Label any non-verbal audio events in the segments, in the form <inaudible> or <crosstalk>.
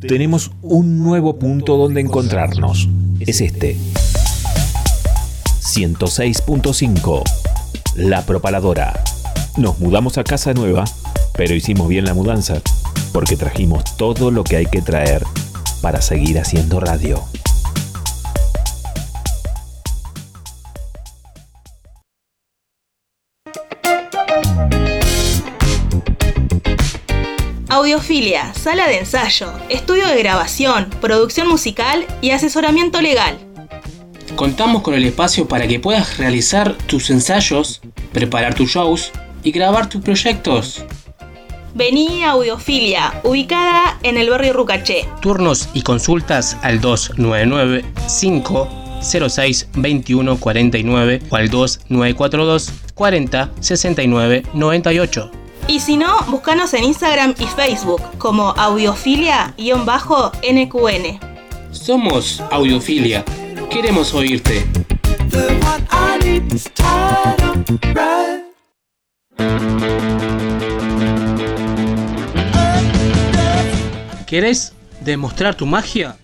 tenemos un nuevo punto donde encontrarnos. Es este. 106.5. La propaladora. Nos mudamos a casa nueva, pero hicimos bien la mudanza, porque trajimos todo lo que hay que traer para seguir haciendo radio. Audiofilia, sala de ensayo, estudio de grabación, producción musical y asesoramiento legal. Contamos con el espacio para que puedas realizar tus ensayos, preparar tus shows y grabar tus proyectos. Vení a Audiofilia, ubicada en el barrio Rucaché. Turnos y consultas al 299 506 2149 o al 2942 40 69 98. Y si no, búscanos en Instagram y Facebook como audiofilia-nqn. Somos Audiofilia. Queremos oírte. ¿Querés demostrar tu magia?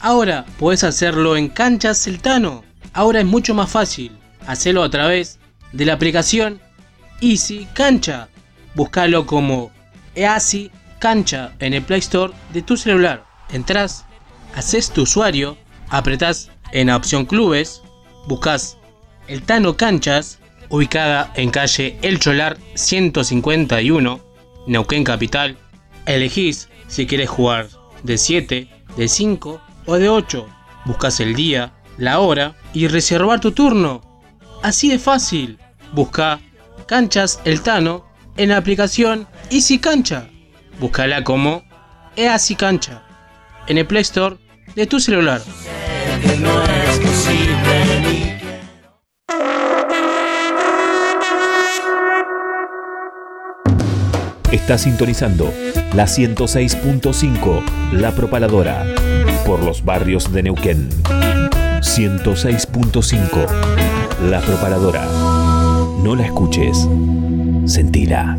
Ahora puedes hacerlo en Cancha Celtano. Ahora es mucho más fácil. Hacerlo a través de la aplicación Easy Cancha. Búscalo como Easy Cancha en el Play Store de tu celular. Entrás, haces tu usuario, apretás en la opción Clubes, buscas el Tano Canchas, ubicada en calle El Cholar 151, Neuquén Capital. Elegís si quieres jugar de 7, de 5 o de 8. Buscas el día, la hora y reservar tu turno. Así de fácil. Busca Canchas El Tano en la aplicación Easy Cancha. Búscala como Easy Cancha en el Play Store de tu celular. Está sintonizando la 106.5, La Propaladora, por los barrios de Neuquén. 106.5, La Propaladora. No la escuches, sentila.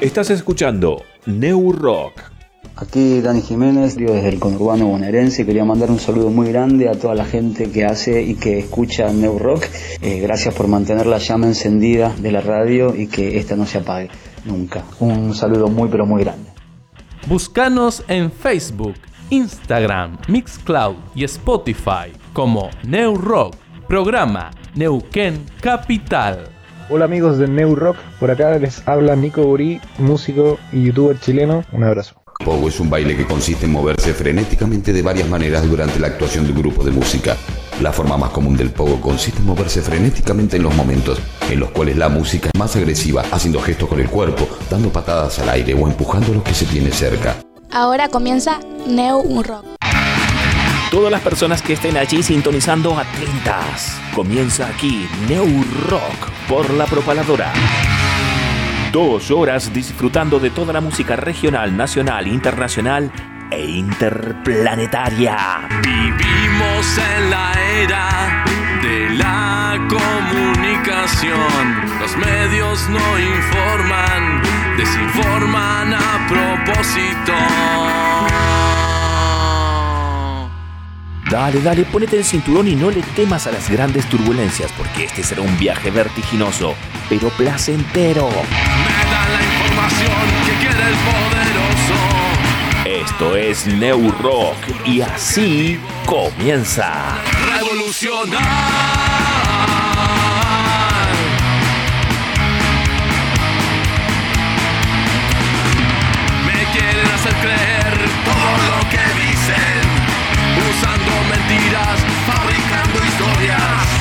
Estás escuchando New Rock. Aquí Dani Jiménez, digo desde el conurbano bonaerense, quería mandar un saludo muy grande a toda la gente que hace y que escucha New Rock. Eh, gracias por mantener la llama encendida de la radio y que esta no se apague nunca. Un saludo muy pero muy grande. Búscanos en Facebook, Instagram, Mixcloud y Spotify como New Rock, programa Neuquén Capital. Hola amigos de New Rock, por acá les habla Nico Burí, músico y youtuber chileno. Un abrazo. Pogo es un baile que consiste en moverse frenéticamente de varias maneras durante la actuación de un grupo de música. La forma más común del pogo consiste en moverse frenéticamente en los momentos en los cuales la música es más agresiva, haciendo gestos con el cuerpo, dando patadas al aire o empujando a los que se tiene cerca. Ahora comienza New Rock. Todas las personas que estén allí sintonizando atentas. Comienza aquí New Rock por la propaladora. Dos horas disfrutando de toda la música regional, nacional, internacional e interplanetaria. Vivimos en la era de la comunicación. Los medios no informan, desinforman a propósito. Dale, dale, ponete el cinturón y no le temas a las grandes turbulencias, porque este será un viaje vertiginoso, pero placentero. Me da la información que quiere el poderoso. Esto es New Rock y así comienza. Revolucionar. Mentiras, fabricando historias,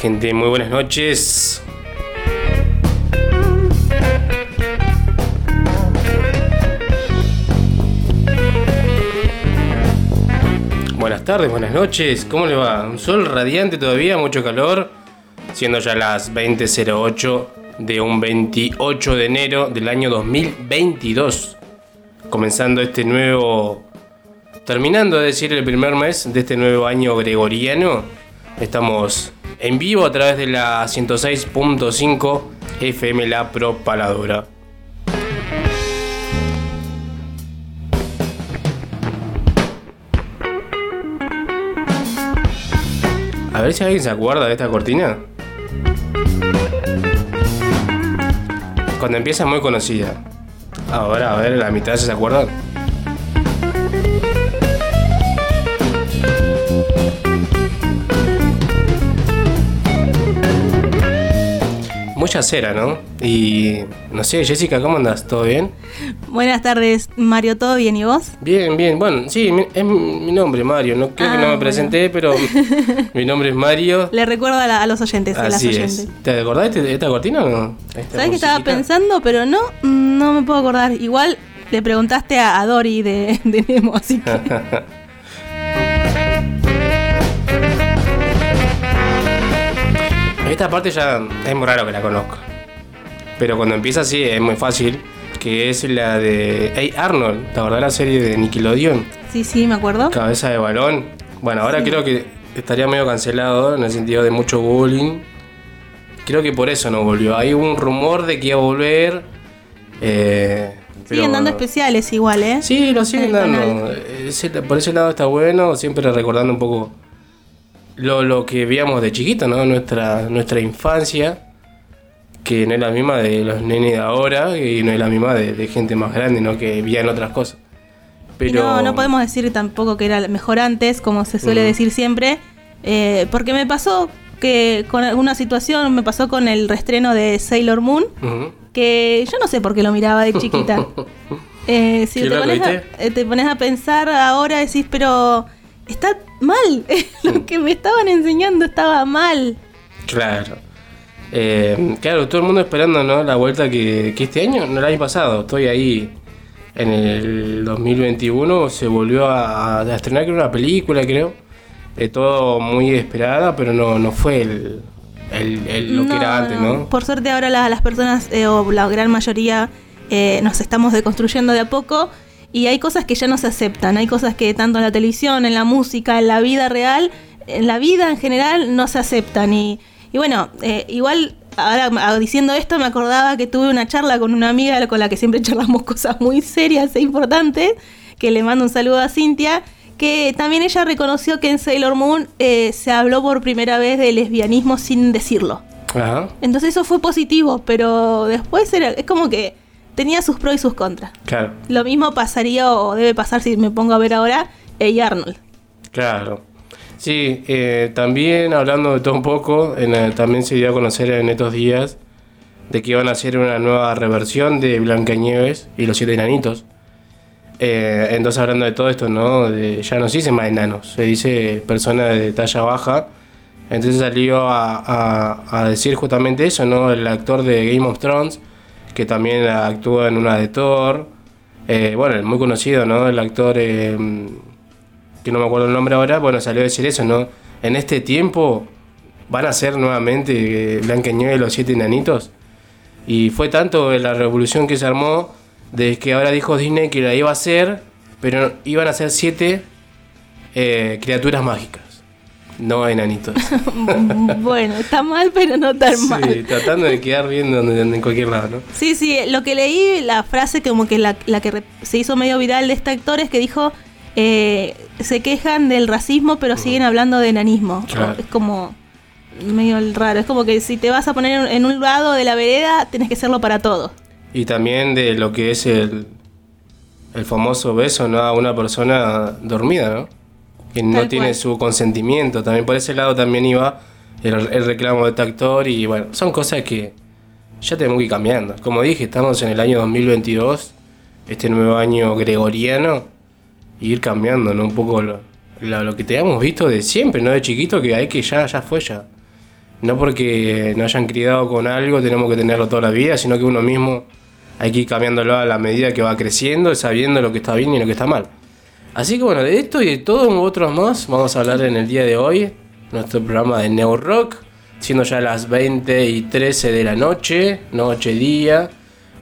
Gente, muy buenas noches. Buenas tardes, buenas noches, ¿cómo le va? Un sol radiante todavía, mucho calor, siendo ya las 20.08 de un 28 de enero del año 2022. Comenzando este nuevo... Terminando de decir el primer mes de este nuevo año gregoriano, estamos en vivo a través de la 106.5 FM La Propaladora. A ver si alguien se acuerda de esta cortina. Cuando empieza muy conocida. Ahora, a ver, la mitad se acuerdan. Mucha cera, ¿no? Y no sé, Jessica, ¿cómo andas? ¿Todo bien? Buenas tardes, Mario, ¿todo bien y vos? Bien, bien. Bueno, sí, mi- es mi nombre, Mario. No creo que Ah, no me bueno. presenté, pero <laughs> mi nombre es Mario. Le recuerdo a, la- a los oyentes, a las Así oyentes. es. ¿Te acordás de esta cortina o no? ¿Sabes que estaba pensando? Pero no, no me puedo acordar. Igual le preguntaste a, a Dori de, <laughs> de Nemo, así que. <laughs> Esta parte ya es muy raro que la conozca. Pero cuando empieza así es muy fácil. Que es la de Hey Arnold. ¿Te acordás la serie de Nickelodeon? Sí, sí, me acuerdo. Cabeza de balón. Bueno, ahora Sí. creo que estaría medio cancelado en el sentido de mucho bullying. Creo que por eso no volvió. Hay un rumor de que iba a volver. Eh, pero- Siguen dando especiales igual, ¿eh? Sí, lo siguen dando. Ese- por ese lado está bueno, siempre recordando un poco lo, lo que veíamos de chiquito, ¿no? Nuestra, nuestra infancia, que no es la misma de los nenes de ahora y no es la misma de, de gente más grande, ¿no? Que veían otras cosas. Y no, no podemos decir tampoco que era mejor antes, como se suele decir siempre, eh, porque me pasó que con alguna situación, me pasó con el restreno de Sailor Moon, que yo no sé por qué lo miraba de chiquita. <laughs> Eh, si te pones, a, eh, te pones a pensar ahora, decís, pero está mal, <laughs> lo que me estaban enseñando estaba mal. Claro. Eh, claro, todo el mundo esperando, ¿no? La vuelta que, que este año, no el año pasado, estoy ahí en el 2021, se volvió a, a estrenar creo una película, creo. Eh, todo muy esperada, pero no, no fue el, el- el- lo que era antes, ¿no? Por suerte ahora la- las personas, eh, o la gran mayoría, eh, nos estamos deconstruyendo de a poco y hay cosas que ya no se aceptan, hay cosas que tanto en la televisión, en la música, en la vida real, en la vida en general no se aceptan. Y, y bueno, eh, igual ahora ah, diciendo esto me acordaba que tuve una charla con una amiga con la que siempre <laughs> charlamos cosas muy serias e importantes, que le mando un saludo a Cintia, que también ella reconoció que en Sailor Moon eh, se habló por primera vez de lesbianismo sin decirlo. Ajá, Entonces eso fue positivo, pero después era, es como que tenía sus pros y sus contras. claro, Lo mismo pasaría o debe pasar si me pongo a ver ahora Hey Arnold. claro. Sí, eh, también hablando de todo un poco, en el- también se dio a conocer en estos días de que iban a hacer una nueva reversión de Blancanieves y los siete enanitos. Eh, entonces hablando de todo esto, ¿no? De- ya no se dice más enanos, se dice persona de talla baja. Entonces salió a, a- a decir justamente eso, ¿no? El actor de Game of Thrones, que también actúa en una de Thor. Eh, bueno, muy conocido, ¿no? El actor, eh, que no me acuerdo el nombre ahora, bueno, salió a decir eso, ¿no? En este tiempo van a ser nuevamente eh, Blancanieves y los siete enanitos. Y fue tanto la revolución que se armó de que ahora dijo Disney que la iba a hacer, pero iban a ser siete eh, criaturas mágicas, no enanitos. <laughs> bueno, está mal, pero no tan sí, mal. tratando de quedar bien donde, en cualquier lado, ¿no? Sí, sí, lo que leí, la frase como que la, la que se hizo medio viral de este actor es que dijo, eh, se quejan del racismo, pero siguen hablando de enanismo. Claro. Es como medio raro, es como que si te vas a poner en- un lado de la vereda, tenés que hacerlo para todos. Y también de lo que es el, el famoso beso ¿no? a una persona dormida, ¿no? Que no tiene su consentimiento. También por ese lado también iba el, el reclamo de este actor y bueno, son cosas que ya tenemos que ir cambiando. Como dije, estamos en el año 2022, este nuevo año gregoriano, y ir cambiando, ¿no? Un poco lo, lo, lo que teníamos visto de siempre, ¿no? De chiquito, que hay que ya, ya fue ya. No porque nos hayan criado con algo tenemos que tenerlo toda la vida, sino que uno mismo hay que ir cambiándolo a la medida que va creciendo, sabiendo lo que está bien y lo que está mal. Así que bueno, de esto y de todos otros más vamos a hablar en el día de hoy, nuestro programa de Neo Rock, siendo ya las 20 y 13 de la noche, noche día.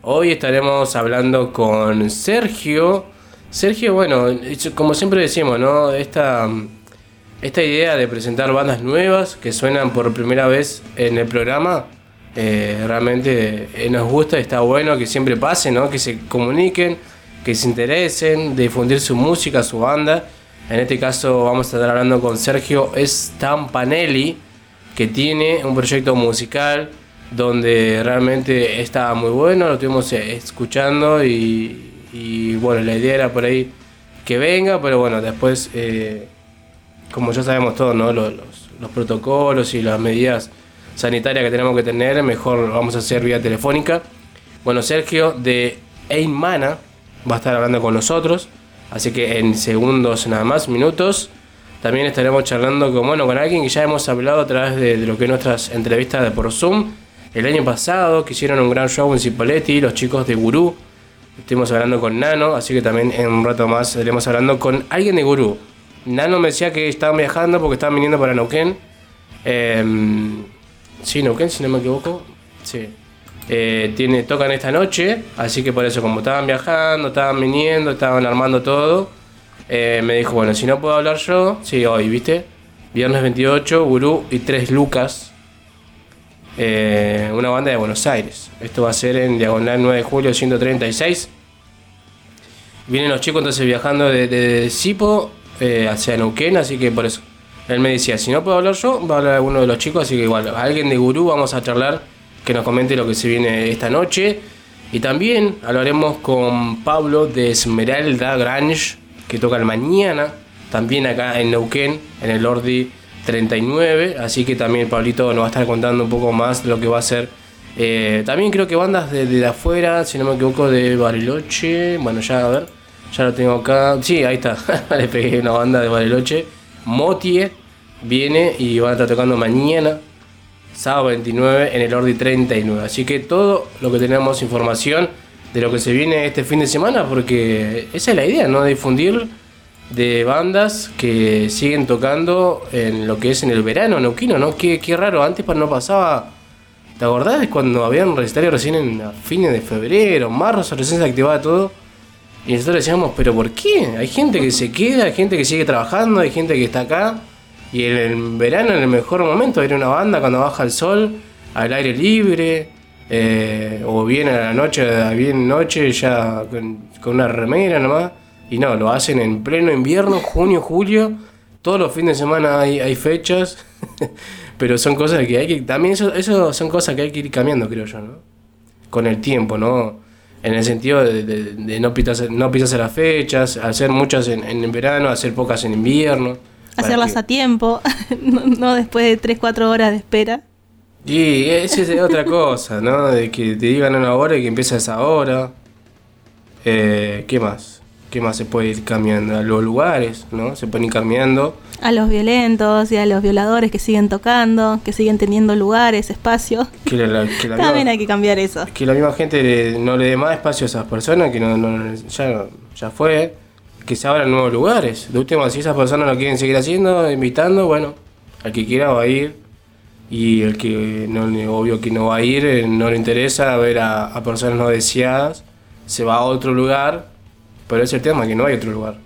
Hoy estaremos hablando con Sergio. Sergio, bueno, como siempre decimos, ¿no? Esta, esta idea de presentar bandas nuevas que suenan por primera vez en el programa, eh, realmente eh, nos gusta, está bueno que siempre pase, ¿no? Que se comuniquen, que se interesen, difundir su música, su banda. En este caso vamos a estar hablando con Sergio Stampanelli, que tiene un proyecto musical donde realmente está muy bueno, lo estuvimos eh, escuchando y, bueno, la idea era por ahí que venga, pero bueno, después, como ya sabemos todos, ¿no? Los, los protocolos y las medidas sanitaria que tenemos que tener, mejor vamos a hacer vía telefónica. Bueno, Sergio de Eimana va a estar hablando con nosotros, así que en segundos nada más, minutos, también estaremos charlando con, bueno, con alguien que ya hemos hablado a través de, lo que nuestras entrevistas de por Zoom el año pasado, que hicieron un gran show en Cipoletti, los chicos de Gurú. Estuvimos hablando con Nano, así que también en un rato más estaremos hablando con alguien de Gurú. Nano me decía que estaban viajando porque estaban viniendo para Neuquén. Eh, Sí, Neuquén, si no me equivoco. Sí. Eh, tiene, tocan esta noche, así que por eso, como estaban viajando, estaban viniendo, estaban armando todo, eh, me dijo, bueno, si no puedo hablar yo, sí, hoy, ¿viste? Viernes 28, Gurú y Tres Lucas, eh, una banda de Buenos Aires. Esto va a ser en Diagonal 9 de julio 136. Vienen los chicos entonces viajando de, Sipo hacia Neuquén, así que por eso. Él me decía, si no puedo hablar yo, va a hablar uno de los chicos, así que igual, alguien de Gurú vamos a charlar, que nos comente lo que se viene esta noche. Y también hablaremos con Pablo de Esmeralda Grange, que toca el mañana, también acá en Neuquén, en el Ordi 39. Así que también Pablito nos va a estar contando un poco más de lo que va a ser. Eh, también creo que bandas de, afuera, si no me equivoco, de Bariloche. Bueno, ya a ver, ya lo tengo acá. Sí, ahí está, <laughs> le pegué una banda de Bariloche. Motie viene y van a estar tocando mañana, sábado 29, en el Ordi 39. Así que todo lo que tenemos información de lo que se viene este fin de semana, porque esa es la idea, ¿no? Difundir de bandas que siguen tocando en lo que es en el verano neuquino, ¿no? Qué, qué raro, antes no pasaba. ¿Te acordás cuando habían recitales recién en fines de febrero, marzo, recién se activaba todo? Y nosotros decíamos, ¿pero por qué? Hay gente que se queda, hay gente que sigue trabajando, hay gente que está acá. Y en el verano, en el mejor momento, ir una banda cuando baja el sol, al aire libre, eh, o bien a la noche, bien noche, ya con, una remera nomás. Y no, lo hacen en pleno invierno, junio, julio. Todos los fines de semana hay, hay fechas. <laughs> pero son cosas que hay que. También eso, eso son cosas que hay que ir cambiando, creo yo, ¿no? Con el tiempo, ¿no? en el sentido de, no, pisarse, no las fechas, hacer muchas en, en verano, hacer pocas en invierno. Hacerlas a tiempo, <laughs> no, después de 3, 4 horas de espera. Y esa es otra <laughs> cosa, ¿no? De que te digan una hora y que empieza esa hora. Eh, ¿Qué más? ¿Qué más se puede ir cambiando? A los lugares, ¿no? Se pueden ir cambiando. A los violentos y a los violadores que siguen tocando, que siguen teniendo lugares, espacios. <laughs> También hay que cambiar eso. Que la misma gente no le dé más espacio a esas personas, que no, ya, ya fue. Que se abran nuevos lugares. De último, si esas personas lo quieren seguir haciendo, invitando, bueno, al que quiera va a ir. Y el que no, obvio que no va a ir, eh, no le interesa ver a, personas no deseadas, se va a otro lugar pero es el tema, que no hay otro lugar.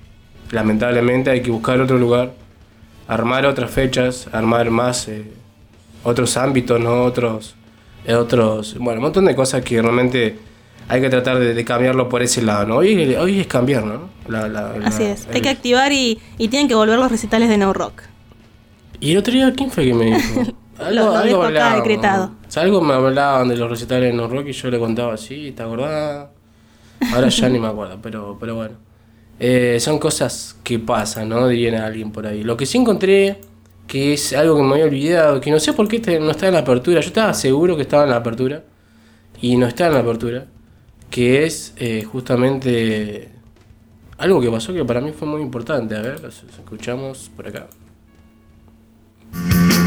Lamentablemente hay que buscar otro lugar, armar otras fechas, armar más eh, otros ámbitos, ¿no? Otros, otros, bueno, un montón de cosas que realmente hay que tratar de, cambiarlo por ese lado, ¿no? Hoy, hoy es cambiar, ¿no? Así es, hay que activar y, y, tienen que volver los recitales de No Rock. ¿Y el otro día quién fue que me dijo? <laughs> Algo, algo, decretado. algo me hablaban de los recitales de No Rock y yo le contaba así, ¿te acordás? Ahora ya ni me acuerdo, pero, pero bueno. Eh, son cosas que pasan, ¿no? Diría alguien por ahí. Lo que sí encontré, que es algo que me había olvidado, que no sé por qué no está en la apertura. Yo estaba seguro que estaba en la apertura. Y no está en la apertura. Que es eh, justamente algo que pasó que para mí fue muy importante. A ver, escuchamos por acá.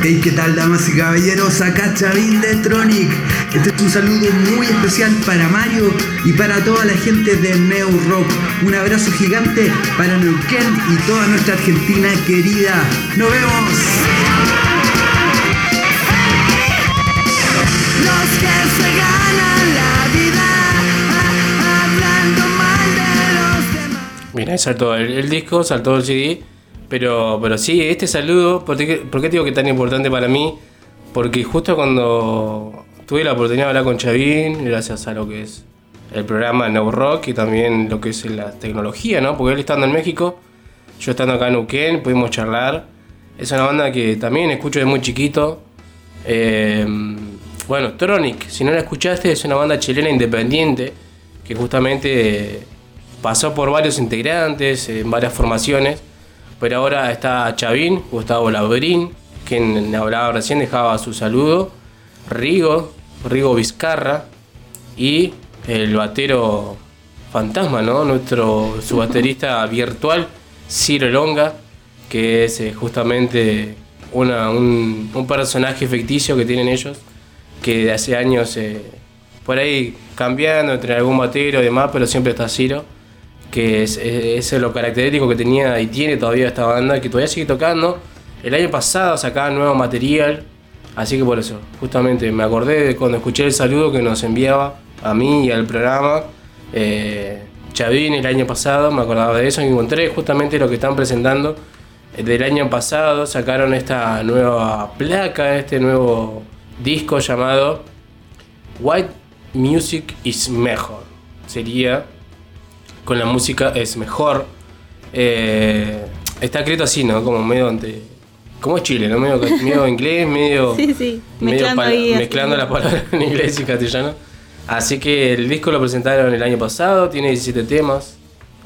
Hey, ¿qué tal, damas y caballeros? Acá Chavín de Tronic. Este es un saludo muy especial para Mario y para toda la gente de Neo Rock. Un abrazo gigante para Neuquén y toda nuestra Argentina querida. ¡Nos vemos! Los que se ganan Mira, saltó el, el disco, saltó el CD. Pero, pero sí, este saludo, ¿por qué, qué digo que es tan importante para mí? Porque justo cuando tuve la oportunidad de hablar con Chavín, gracias a lo que es el programa No Rock y también lo que es la tecnología, ¿no? Porque él estando en México, yo estando acá en Uquén, pudimos charlar. Es una banda que también escucho de muy chiquito. Eh, bueno, Tronic, si no la escuchaste, es una banda chilena independiente que justamente pasó por varios integrantes, en varias formaciones. Pero ahora está Chavín, Gustavo Labrín, quien hablaba recién, dejaba su saludo. Rigo, Rigo Vizcarra y el batero fantasma, ¿no? Nuestro su baterista virtual, Ciro Longa, que es eh, justamente una- un, personaje ficticio que tienen ellos, que de hace años eh, por ahí cambiando entre algún batero y demás, pero siempre está Ciro que es, es- lo característico que tenía y tiene todavía esta banda, que todavía sigue tocando. El año pasado sacaban nuevo material, así que por eso, justamente me acordé de cuando escuché el saludo que nos enviaba a mí y al programa. Eh, Chavín el año pasado, me acordaba de eso, y encontré justamente lo que están presentando. Del año pasado sacaron esta nueva placa, este nuevo disco llamado White Music is Mejor. Sería con la música es mejor. Eh, está escrito así, ¿no? Como medio ante. Como es Chile, ¿no? Medio, <laughs> medio inglés, medio. Sí, sí. medio Mezclando ahí. mezclando las palabras <laughs> en inglés y castellano. Así que el disco lo presentaron el año pasado, tiene 17 temas.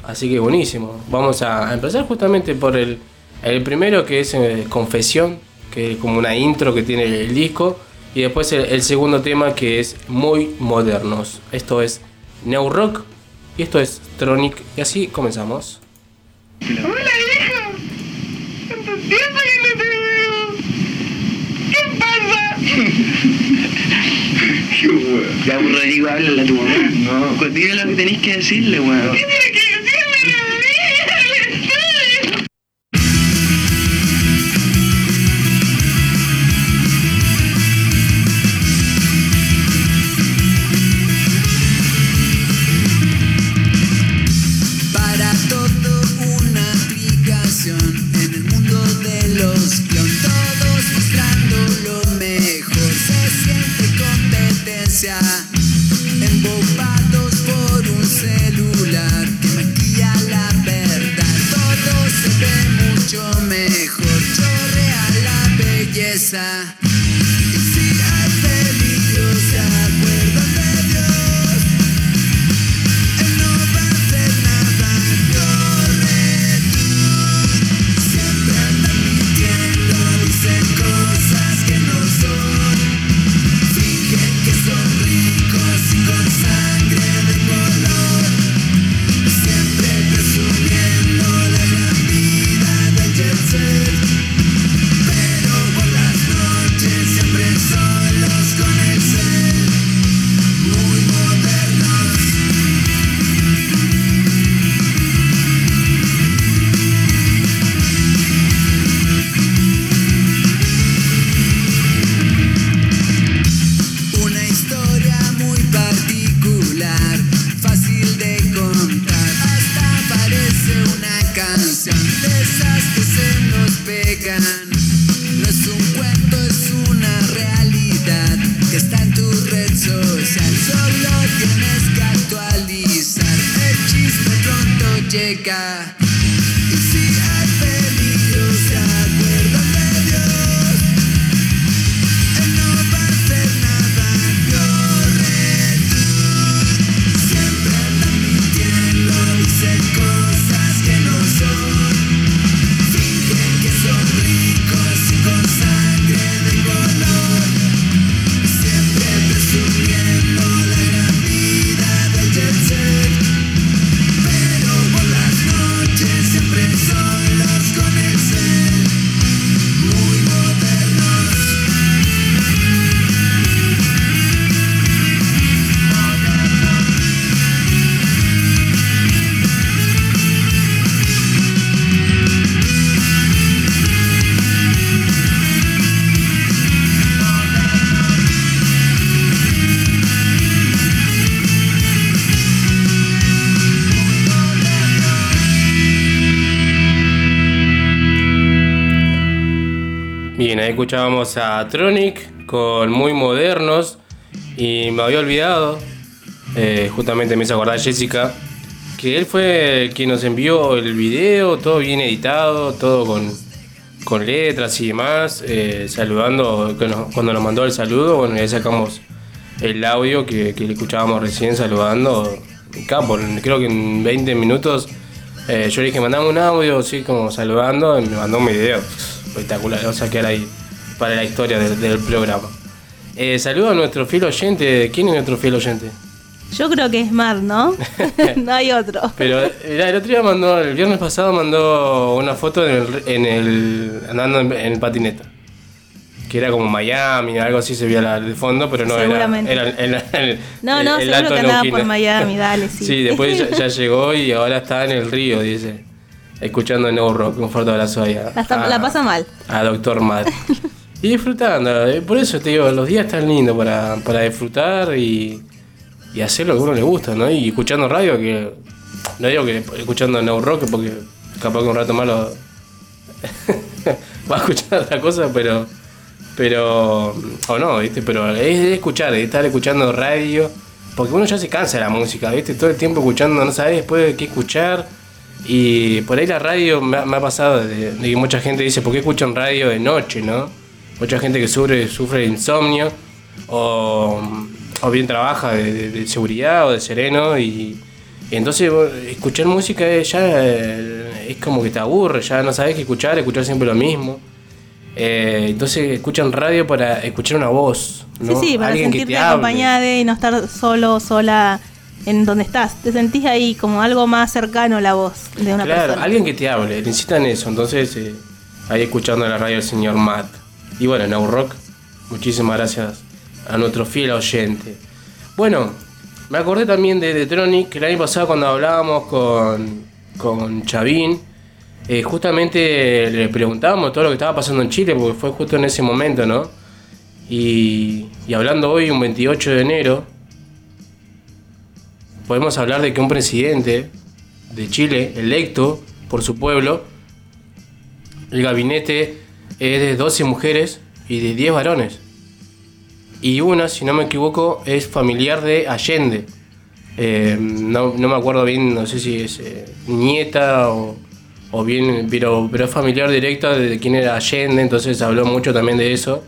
Así que buenísimo. Vamos a empezar justamente por el, el primero que es eh, Confesión, que es como una intro que tiene el disco. Y después el, el segundo tema que es Muy Modernos. Esto es New Rock y esto es Tronic. Y así comenzamos. Hola hija, tanto tiempo que no te veo. ¿Qué pasa? Ya, pues, Rodrigo, háblale a tu mamá. No. Pues dile lo que tenés que decirle, weón. ¿Qué tiene que escuchábamos a Tronic con Muy Modernos y me había olvidado, eh, justamente me hizo acordar Jessica, que él fue quien nos envió el video, todo bien editado, todo con, con letras y demás, eh, saludando, cuando nos mandó el saludo, bueno, ya sacamos el audio que, que le escuchábamos recién saludando. Acá, por- creo que en 20 minutos eh, yo le dije, mandame un audio, así como saludando, y me mandó un video espectacular, lo saqué ahí para la historia del, del programa. Eh, saludo a nuestro fiel oyente, ¿quién es nuestro fiel oyente? Yo creo que es Mar, ¿no? <laughs> <laughs> no hay otro. Pero era, el otro día mandó, el viernes pasado mandó una foto en el, en el- andando en, en patineta. Que era como Miami, algo así se veía la- de fondo, pero no era. Seguramente. Era el, el- el- No, no, el seguro que andaba por Miami, dale, <laughs> sí. Sí, después ya, ya llegó y ahora está en el río, dice. Escuchando No Rock. Un fuerte abrazo ahí a, La, está- a- la pasa mal. a Doctor Matt. Y disfrutando. eh, Por eso te digo, los días están lindos para, para disfrutar y, hacer lo que a uno le gusta, ¿no? Y escuchando radio, que no digo que escuchando No Rock, porque capaz que un rato más lo <laughs> va a escuchar otra cosa, pero. Pero. O no, ¿viste? Pero es de escuchar, es estar escuchando radio. Porque uno ya se cansa de la música, ¿viste? Todo el tiempo escuchando, no sabes después de qué escuchar. Y por ahí la radio me ha, me ha pasado de, de que mucha gente dice, ¿por qué escuchan radio de noche, no? Mucha gente que sufre, sufre de insomnio o, o bien trabaja de, de- de seguridad o de sereno y, y entonces escuchar música ya eh, es como que te aburre, ya no sabes qué escuchar, escuchar siempre lo mismo. Eh, entonces escuchan radio para escuchar una voz, ¿no? Sí, sí, para Alguien que sentirte acompañada y no estar solo, sola en donde estás. Te sentís ahí como algo más cercano a la voz de una Claro, persona. alguien que te hable, necesitan eso. Entonces, eh, ahí escuchando la radio el señor Matt. Y bueno, Now Rock, muchísimas gracias a nuestro fiel oyente. Bueno, me acordé también de, de Tronic, que el año pasado cuando hablábamos con, con Chavín, eh, justamente le preguntábamos todo lo que estaba pasando en Chile, porque fue justo en ese momento, ¿no? Y, y hablando hoy, un 28 de enero, podemos hablar de que un presidente de Chile, electo por su pueblo, el gabinete es de 12 mujeres y de 10 varones. Y una, si no me equivoco, es familiar de Allende. Eh, no, no me acuerdo bien, no sé si es eh, nieta o, o bien, pero, pero es familiar directa de quién era Allende, entonces habló mucho también de eso.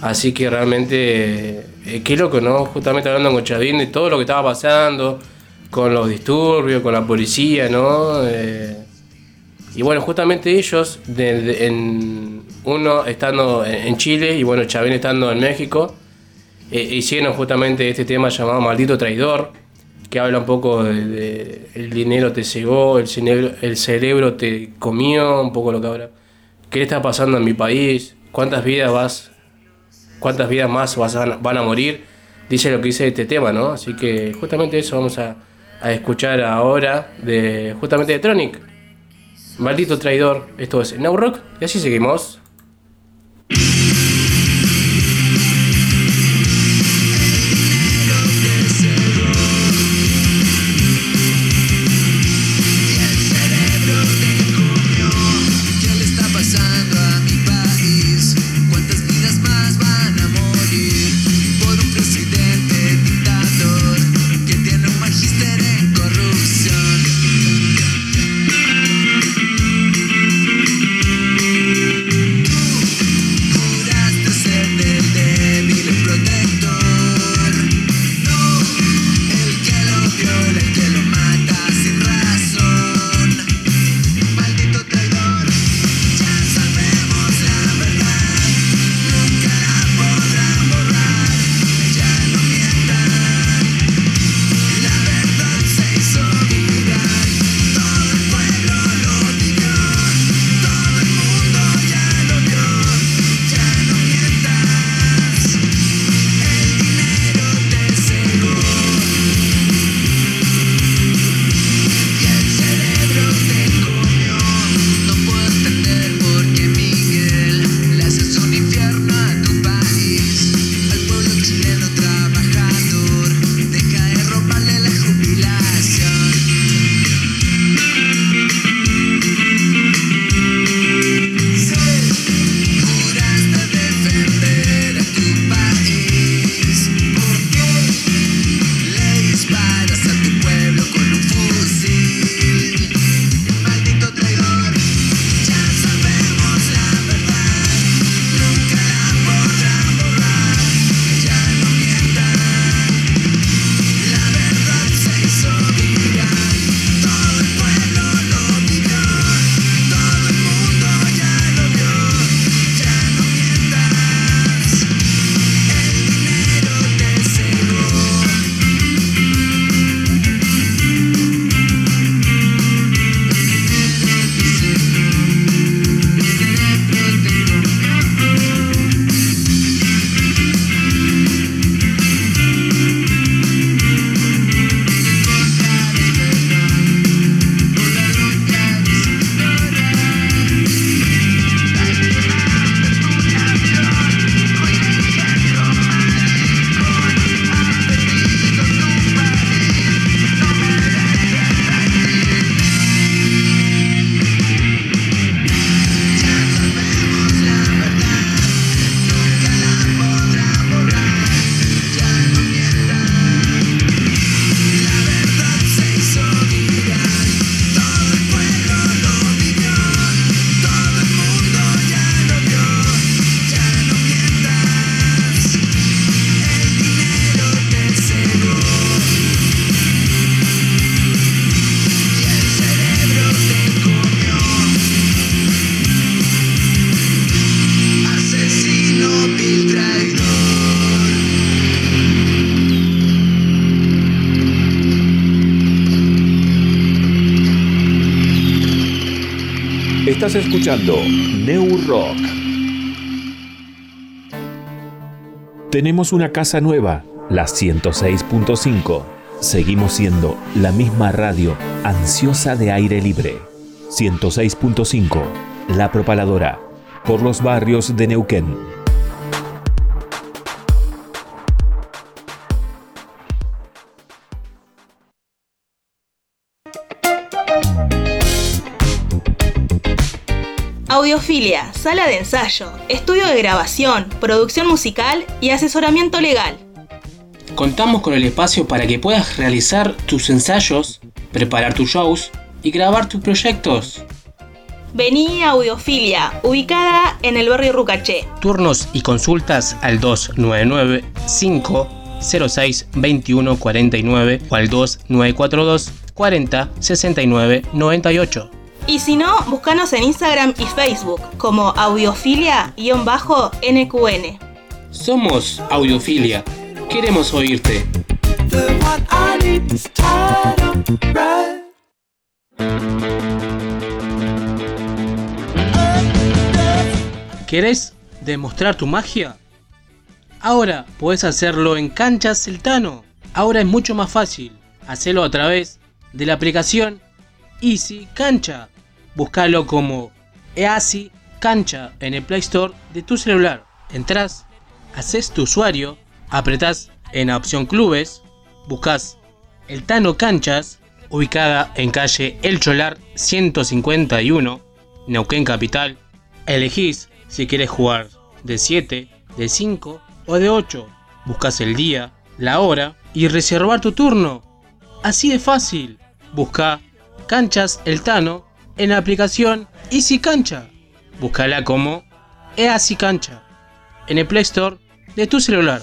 Así que realmente, eh, qué loco, ¿no? Justamente hablando con Chavín de todo lo que estaba pasando, con los disturbios, con la policía, ¿no? Eh, y bueno, justamente ellos, de- en, uno estando en Chile y bueno, Chavín estando en México, eh, hicieron justamente este tema llamado Maldito Traidor, que habla un poco de, el dinero te cegó, el cerebro, el cerebro te comió, un poco lo que ahora. ¿Qué está pasando en mi país? ¿Cuántas vidas vas cuántas vidas más vas van a morir, dice lo que dice este tema, ¿no? Así que justamente eso vamos a, a escuchar ahora de justamente de Tronic. Maldito traidor, esto es Now Rock y así seguimos. Escuchando New Rock. Tenemos una casa nueva, la 106.5. Seguimos siendo la misma radio ansiosa de aire libre. 106.5, La Propaladora, por los barrios de Neuquén. Audiofilia, sala de ensayo, estudio de grabación, producción musical y asesoramiento legal. Contamos con el espacio para que puedas realizar tus ensayos, preparar tus shows y grabar tus proyectos. Vení a Audiofilia, ubicada en el barrio Rucaché. Turnos y consultas al 299 506 2149 o al 2942 40 69 98. Y si no, búscanos en Instagram y Facebook como audiofilia-nqn. Somos Audiofilia. Queremos oírte. ¿Querés demostrar tu magia? Ahora puedes hacerlo en Canchas Celtano. Ahora es mucho más fácil. Hacelo a través de la aplicación Easy Cancha. Búscalo como Easy Cancha en el Play Store de tu celular. Entrás, haces tu usuario, apretás en la opción Clubes, buscas el Tano Canchas, ubicada en calle El Cholar 151, Neuquén Capital. Elegís si quieres jugar de 7, de 5 o de 8. Buscas el día, la hora y reservar tu turno. Así de fácil. Busca Canchas El Tano en la aplicación Easy Cancha. Búscala como Easy Cancha en el Play Store de tu celular.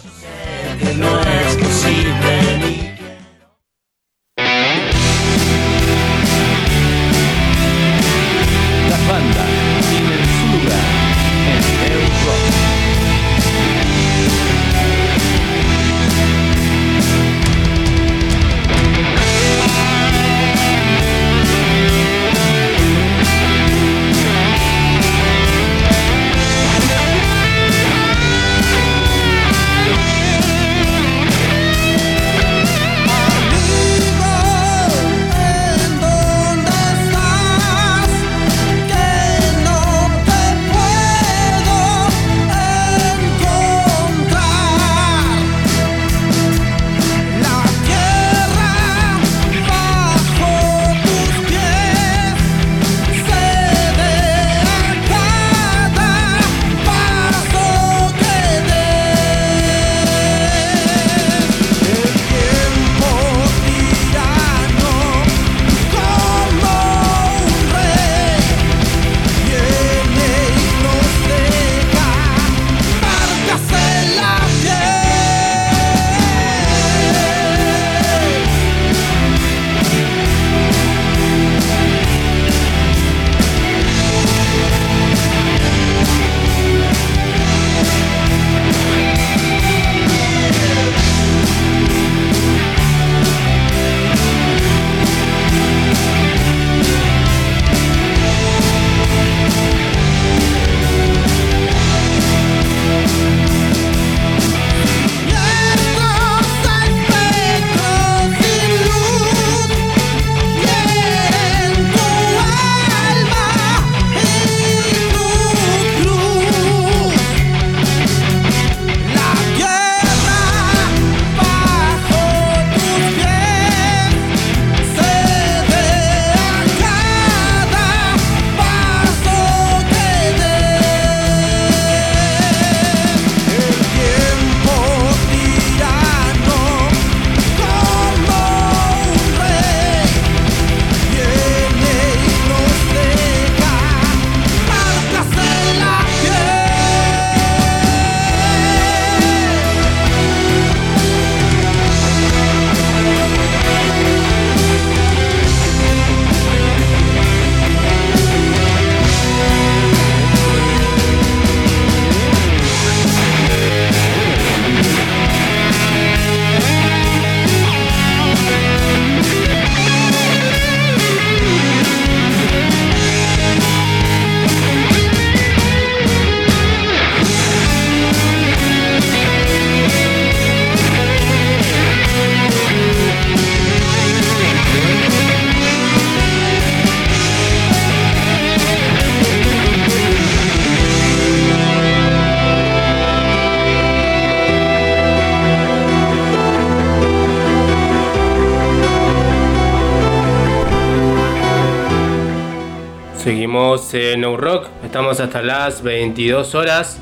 Seguimos en No Rock, estamos hasta las 22 horas.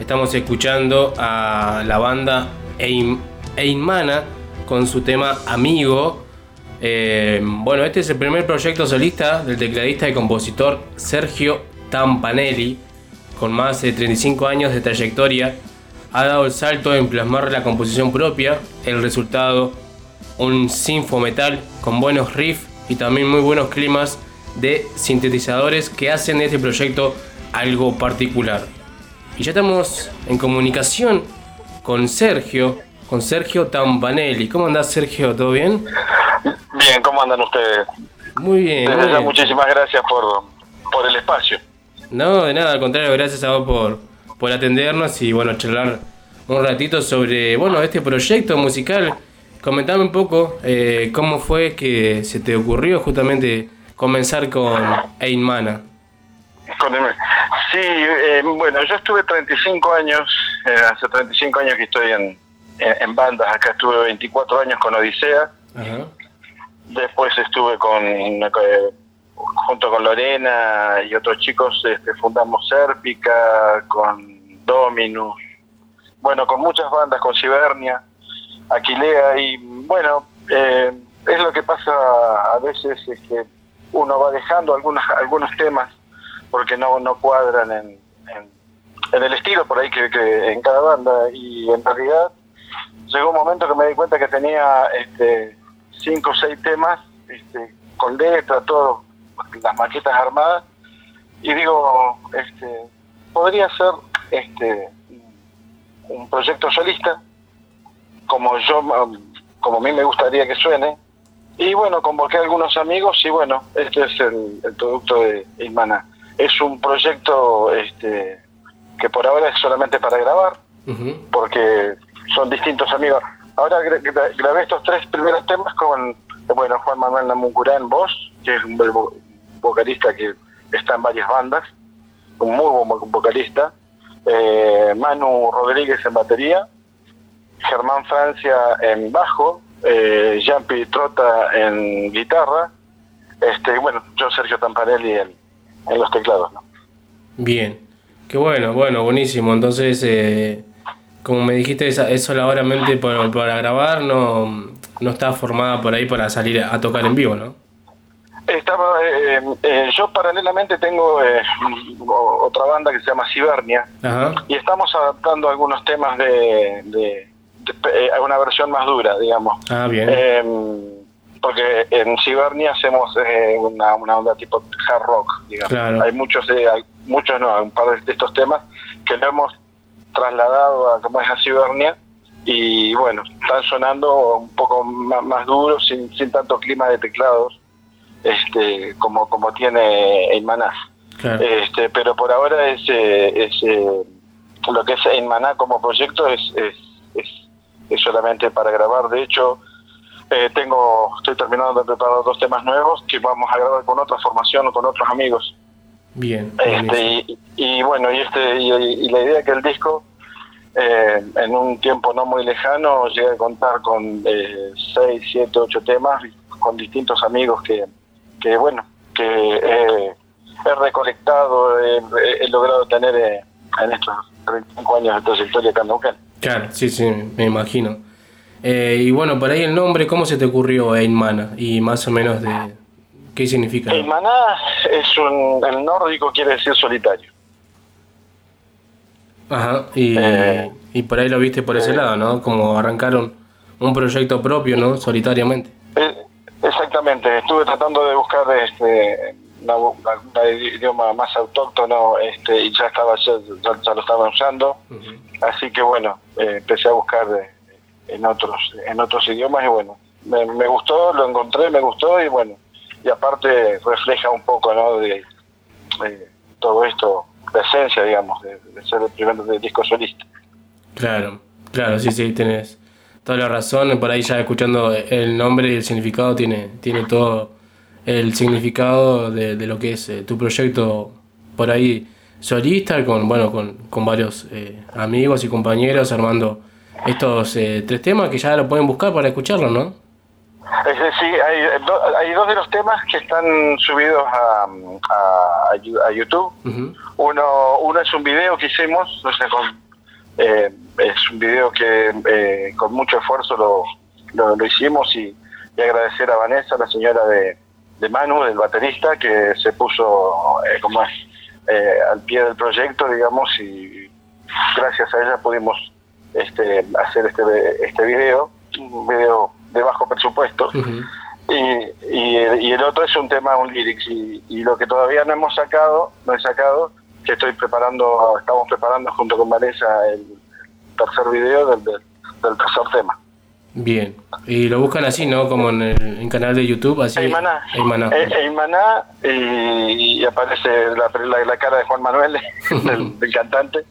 Estamos escuchando a la banda Ein- Einmana con su tema Amigo. Eh, bueno, este es el primer proyecto solista del tecladista y compositor Sergio Tampanelli, con más de 35 años de trayectoria. Ha dado el salto en plasmar la composición propia, el resultado un sinfo metal con buenos riffs y también muy buenos climas de sintetizadores que hacen de este proyecto algo particular. Y ya estamos en comunicación con Sergio, con Sergio Tampanelli. ¿Cómo andás Sergio? ¿Todo bien? Bien, ¿cómo andan ustedes? Muy bien. Desde muy bien. muchísimas gracias por, por el espacio. No, de nada, al contrario, gracias a vos por, por atendernos y bueno, charlar un ratito sobre bueno, este proyecto musical. Comentame un poco eh, cómo fue que se te ocurrió justamente comenzar con Einmana. Escúcheme. Sí, eh, bueno, yo estuve 35 años, eh, hace 35 años que estoy en, en, en bandas. Acá estuve 24 años con Odisea. Ajá. Después estuve con eh, junto con Lorena y otros chicos, este, fundamos Sérpica, con Dominus, bueno, con muchas bandas, con Cibernia, Aquilea, y bueno, eh, es lo que pasa a veces, es que uno va dejando algunos, algunos temas porque no, no cuadran en, en, el estilo por ahí que, en cada banda, y en realidad llegó un momento que me di cuenta que tenía este, cinco o seis temas este, con letra, todo, las maquetas armadas, y digo, este, podría ser este, un proyecto solista, como yo, como a mí me gustaría que suene, y bueno, convoqué a algunos amigos y bueno, este es el, el producto de Inmana. Es un proyecto este, que por ahora es solamente para grabar, porque son distintos amigos. Ahora gra- gra- grabé estos tres primeros temas con bueno Juan Manuel Namuncurá en voz, que es un vo- vocalista que está en varias bandas, un muy buen vo- vocalista. Eh, Manu Rodríguez en batería, Germán Francia en bajo, eh, Jean-Pierre Trota en guitarra, este, y bueno, yo Sergio Tamparelli en, en los teclados. ¿no? Bien, qué bueno, bueno, buenísimo. Entonces, eh, como me dijiste, es, solamente para, para grabar, no, no está formada por ahí para salir a tocar en vivo, ¿no? Estaba, eh, eh, yo paralelamente tengo eh, otra banda que se llama Cibernia Ajá. y estamos adaptando algunos temas de, eh, una versión más dura, digamos. Ah, bien. Eh, porque en Cibernia hacemos eh, una, una onda tipo hard rock, digamos. Claro. Hay muchos, eh, hay muchos no, un par de estos temas que lo hemos trasladado a como es a Cibernia y bueno, están sonando un poco más, más duros, sin, sin tanto clima de teclados este como como tiene en Maná. Claro. Este, pero por ahora es, eh, es, eh, lo que es en Maná como proyecto es, es, es, es solamente para grabar. De hecho, eh, tengo estoy terminando de preparar dos temas nuevos que vamos a grabar con otra formación o con otros amigos. Bien. Este, y, y bueno, y este y, y la idea es que el disco eh, en un tiempo no muy lejano llegue a contar con eh, seis, siete, ocho temas con distintos amigos que, que bueno, que eh, he recolectado, eh, he, logrado tener eh, en estos 35 años de trayectoria acá en Neuquén. Claro, sí, sí, me imagino. Eh, y bueno, por ahí el nombre, ¿cómo se te ocurrió Einmana? Y más o menos de qué significa. El maná es un, el nórdico quiere decir solitario. Ajá, y, Eh, y por ahí lo viste por ese lado, ¿no? Como arrancaron un proyecto propio, ¿no? Solitariamente. Eh, exactamente, estuve tratando de buscar este una- una- un idioma más autóctono este y ya estaba ya, ya- lo estaba usando. Así que bueno eh, empecé a buscar eh, en otros en otros idiomas y bueno me, me gustó lo encontré me gustó y bueno y aparte refleja un poco no de, de todo esto la esencia digamos de, de ser el primer de- disco solista. Claro, claro, sí, sí, tienes toda la razón. Por ahí ya escuchando el nombre y el significado tiene, tiene todo el significado de, de lo que es eh, tu proyecto por ahí solista, con bueno, con, con varios eh, amigos y compañeros armando estos eh, tres temas que ya lo pueden buscar para escucharlo, ¿no? Es decir, hay, do- hay dos de los temas que están subidos a, a- a YouTube. Uno, uno es un video que hicimos, no sé, con, eh, es un video que eh, con mucho esfuerzo lo, lo, lo hicimos y, y agradecer a Vanessa, la señora de, de Manu, del baterista, que se puso eh, como es, eh, al pie del proyecto, digamos, y gracias a ella pudimos este, hacer este, este video, un video de bajo presupuesto. Y, y, el- y el otro es un tema, un lyrics. Y, y lo que todavía no hemos sacado, no he sacado, que estoy preparando, estamos preparando junto con Vanessa el tercer video del, del, del tercer tema. Bien. Y lo buscan así, ¿no? Como en el en canal de YouTube, así. Eimaná. Eimaná. Eimaná, y, y aparece la, la, la cara de Juan Manuel, <laughs> del cantante.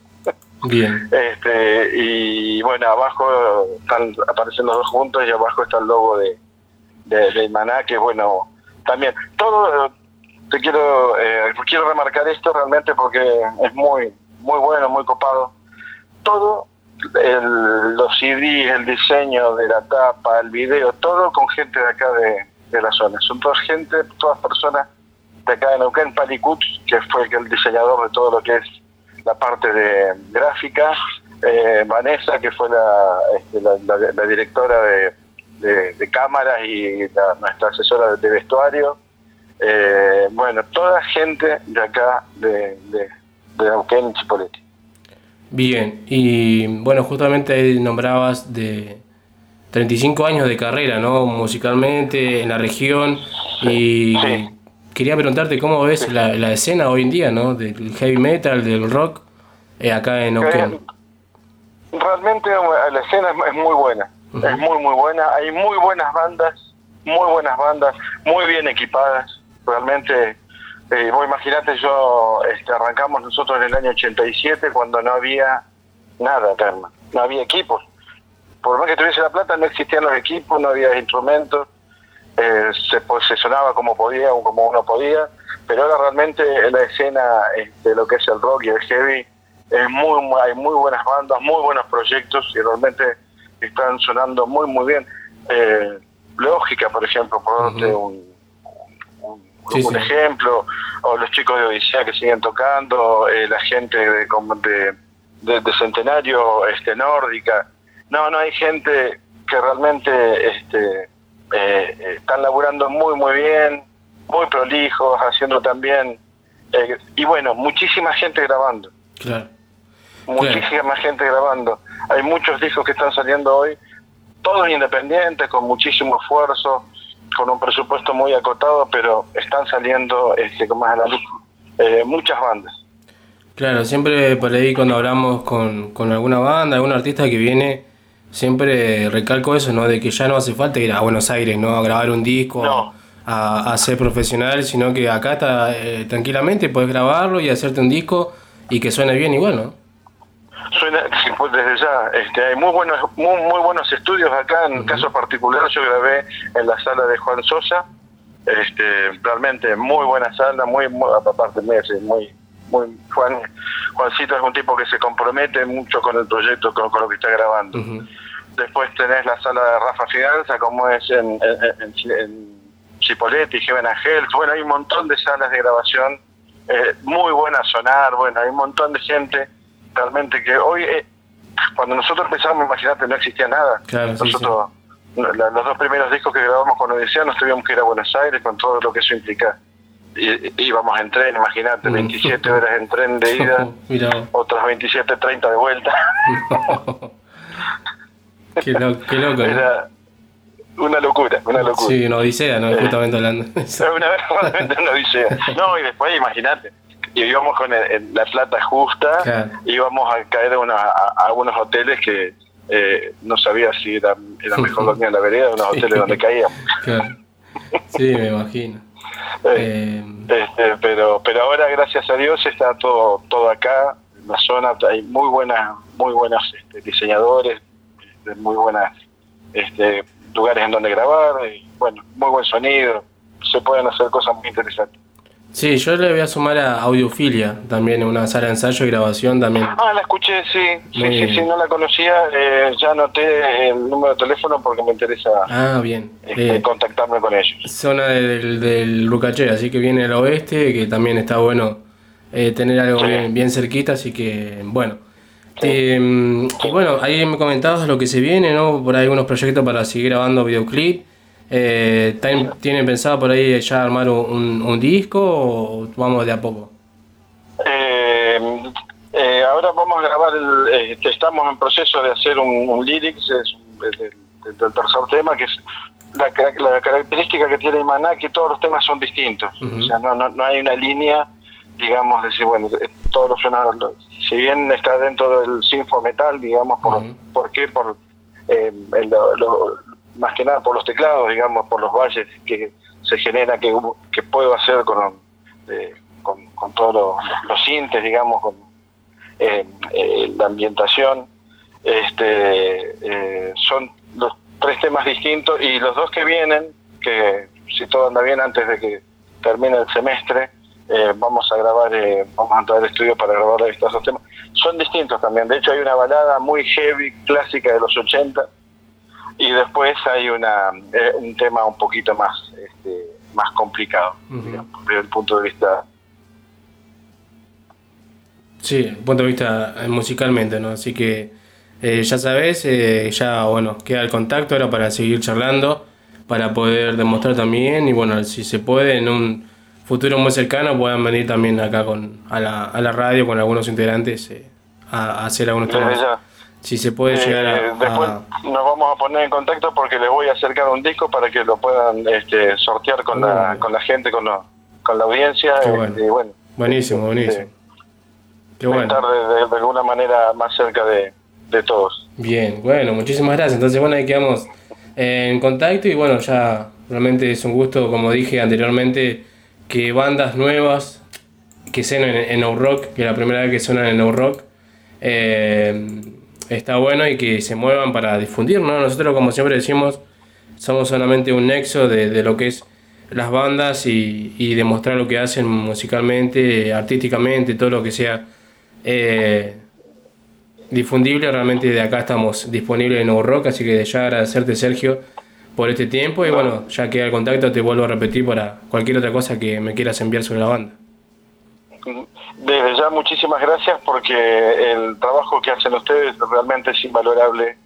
Bien. Este, y bueno, abajo están apareciendo los dos juntos y abajo está el logo de, de, de Maná, que bueno, también, todo, te quiero, eh, quiero remarcar esto realmente porque es muy, muy bueno, muy copado. Todo, el, los CDs, el diseño de la tapa, el video, todo con gente de acá de, de la zona. Son todas gente, todas personas de acá de Neuquén, Palicut, que fue el, diseñador de todo lo que es la parte de gráfica, eh, Vanessa, que fue la, este, la, directora de, de- cámaras y la- nuestra asesora de vestuario. Eh, bueno, toda gente de acá de, de, de Neuquén y Chipoleti. Bien. Y bueno, justamente ahí nombrabas de 35 años de carrera, ¿no? Musicalmente, en la región. Y quería preguntarte cómo ves la, la escena hoy en día, ¿no? Del heavy metal, del rock, eh, acá en. Realmente eh, la escena es, es muy buena, es muy muy buena, hay muy buenas bandas, muy buenas bandas, muy bien equipadas, realmente, eh, vos imaginate yo, este, arrancamos nosotros en el año 87 cuando no había nada, Carmen, no había equipos, por más que tuviese la plata no existían los equipos, no había instrumentos, eh, se, pues, se sonaba como podía o como uno podía, pero ahora realmente en la escena este, lo que es el rock y el heavy es muy, hay muy buenas bandas, muy buenos proyectos y realmente están sonando muy muy bien. Eh, Lógica, por ejemplo, por un, un- Sí, un sí. ejemplo, o los chicos de Odisea que siguen tocando, eh, la gente de, de, de- de Centenario este, Nórdica. No, no hay gente que realmente este, eh, eh, están laburando muy, muy bien, muy prolijos, haciendo también. eh, y bueno, muchísima gente grabando Claro. muchísima gente grabando. Hay muchos discos que están saliendo hoy, todos independientes, con muchísimo esfuerzo, con un presupuesto muy acotado, pero están saliendo este, con más a la luz eh, muchas bandas. Claro, siempre por ahí cuando hablamos con, con alguna banda, algún artista que viene, siempre recalco eso, ¿no? De que ya no hace falta ir a Buenos Aires, ¿no? A grabar un disco, a, a ser profesional, sino que acá está, eh, tranquilamente puedes grabarlo y hacerte un disco y que suene bien igual, ¿no? Suena, <laughs> pues desde ya, este, hay muy buenos, muy, muy buenos estudios acá. En caso particular, yo grabé en la sala de Juan Sosa, este, realmente muy buena sala, muy, muy aparte muy, muy, muy Juan, Juancito es un tipo que se compromete mucho con el proyecto, con, con lo que está grabando. Después tenés la sala de Rafa Fidanza, como es en, en, en, en Chipoleti, Heaven Angel. Bueno, hay un montón de salas de grabación eh, muy buenas a sonar. Bueno, hay un montón de gente realmente que hoy, eh, cuando nosotros empezamos, imagínate, no existía nada. Claro, sí, nosotros, la- los dos primeros discos que grabamos con Odisea nos tuvimos que ir a Buenos Aires con todo lo que eso implica. Y, íbamos en tren, imagínate, 27 horas en tren de ida, <laughs> otras 27, 30 de vuelta. <laughs> qué, lo- qué loco, ¿no? Era una locura, una locura. Sí, una odisea, ¿no? Eh. Justamente hablando. <laughs> Una una odisea. No, y después imagínate, y íbamos con el- el- la plata justa, Claro. íbamos a caer a, una- a- a algunos hoteles que eh, no sabía si era, era mejor dormir en la vereda o en los hoteles donde caíamos. Claro. Sí, me imagino. Eh, este, pero pero ahora gracias a Dios está todo todo acá en la zona hay muy buenas muy buenos este, diseñadores este, muy buenas este, lugares en donde grabar y, bueno muy buen sonido se pueden hacer cosas muy interesantes Sí, yo le voy a sumar a Audiofilia, también una sala de ensayo y grabación también. Ah, la escuché, sí. Sí, Muy sí, bien. sí, no la conocía. eh, ya anoté el número de teléfono porque me interesa Ah, bien. este, Eh, contactarme con ellos. zona del, del Lucaché, así que viene al oeste, que también está bueno eh, tener algo bien, bien cerquita, así que bueno. Te, mm, y bueno, ahí me comentabas lo que se viene, ¿no? Por ahí algunos proyectos para seguir grabando videoclip. Eh, ¿tienen- ¿Tienen pensado por ahí ya armar un, disco o vamos de a poco? Eh, eh, ahora vamos a grabar, el, este, estamos en proceso de hacer un, un lyrics es del, tercer tema, que es la, la característica que tiene Maná, que todos los temas son distintos. O sea, no, no, no hay una línea, digamos, decir, bueno, eh, todos los suenan, lo- si bien está dentro del sinfo metal, digamos, por, ¿por qué? Por, eh, lo- lo- más que nada por los teclados, digamos, por los valles que se genera, que, que puedo hacer con, eh, con, con todos los, los sintes, digamos, con eh, eh, la ambientación. Este, son los tres temas distintos y los dos que vienen, que si todo anda bien antes de que termine el semestre, vamos a grabar, vamos a entrar al estudio para grabar estos dos temas. Son distintos también, de hecho hay una balada muy heavy, clásica de los 80, y después hay una eh, un tema un poquito más este, más complicado, digamos, desde el punto de vista Sí, punto de vista eh, musicalmente, ¿no? Así que eh, ya sabes, eh, ya bueno, queda el contacto ahora para seguir charlando, para poder demostrar también y bueno, si se puede en un futuro muy cercano puedan venir también acá con a la, a la radio con algunos integrantes a, a hacer algunos temas. Si se puede Eh, llegar a, después a- nos vamos a poner en contacto porque les voy a acercar un disco para que lo puedan este, sortear con, la, con la gente, con, lo- con la audiencia. Qué este, bueno. y bueno, buenísimo, buenísimo. Qué bueno. estar de, de- de alguna manera más cerca de, de todos. Bien, bueno, muchísimas gracias. Entonces, bueno, ahí quedamos en contacto y bueno, ya realmente es un gusto, como dije anteriormente, que bandas nuevas que suenan en, en No Rock, que es la primera vez que suenan en No Rock, eh, está bueno y que se muevan para difundir, ¿no? Nosotros, como siempre decimos, somos solamente un nexo de, de lo que es las bandas y, y demostrar lo que hacen musicalmente, artísticamente, todo lo que sea eh, difundible. Realmente de acá estamos disponibles en No Rock, así que ya agradecerte, Sergio, por este tiempo y bueno, ya queda el contacto, te vuelvo a repetir para cualquier otra cosa que me quieras enviar sobre la banda. Desde ya muchísimas gracias porque el trabajo que hacen ustedes realmente es invalorable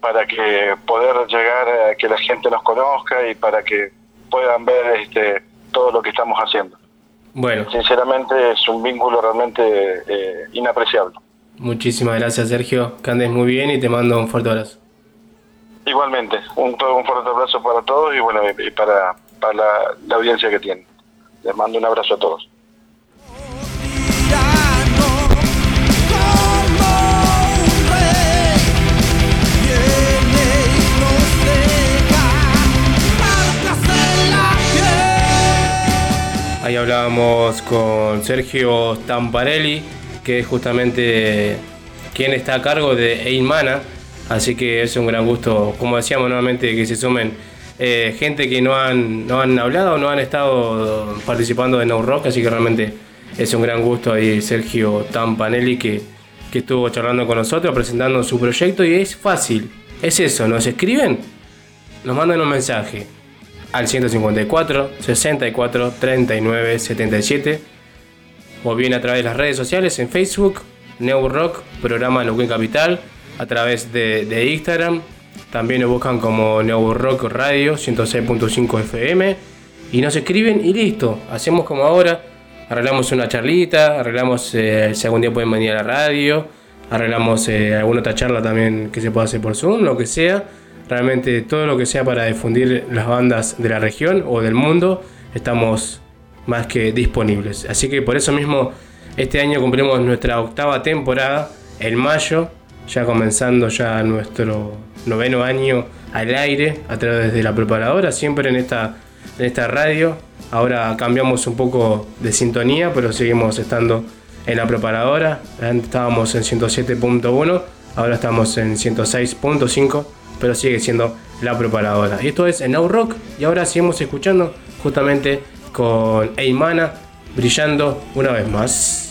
para que poder llegar a que la gente nos conozca y para que puedan ver este, todo lo que estamos haciendo. Bueno, Sinceramente es un vínculo realmente eh, inapreciable. muchísimas gracias, Sergio, que andes muy bien y te mando un fuerte abrazo. Igualmente, un, todo un fuerte abrazo para todos y bueno, y para, para la, la audiencia que tienen. Les mando un abrazo a todos. Ahí hablábamos con Sergio Stamparelli, que es justamente quien está a cargo de Eimana. Así que es un gran gusto, como decíamos nuevamente, que se sumen eh, gente que no han, no han hablado, no han estado participando de No Rock. Así que realmente es un gran gusto ahí Sergio Tampanelli que, que estuvo charlando con nosotros, presentando su proyecto. Y es fácil, es eso, nos escriben, nos mandan un mensaje al 154 64 39 77 o bien a través de las redes sociales en Facebook, New Rock, programa Neuquén Capital, a través de, Instagram, también nos buscan como New Rock Radio 106.5 FM y nos escriben y listo, hacemos como ahora, arreglamos una charlita, arreglamos eh, si algún día pueden venir a la radio, arreglamos eh, alguna otra charla también que se pueda hacer por Zoom, lo que sea. Realmente todo lo que sea para difundir las bandas de la región o del mundo, estamos más que disponibles. Así que por eso mismo este año cumplimos nuestra octava temporada en mayo, ya comenzando ya nuestro noveno año al aire a través de la preparadora, siempre en esta, en esta radio. Ahora cambiamos un poco de sintonía, pero seguimos estando en la preparadora. Antes estábamos en 107.1, ahora estamos en 106.5 pero sigue siendo la preparadora. Y esto es en Now Rock y ahora seguimos escuchando justamente con Eimana brillando una vez más.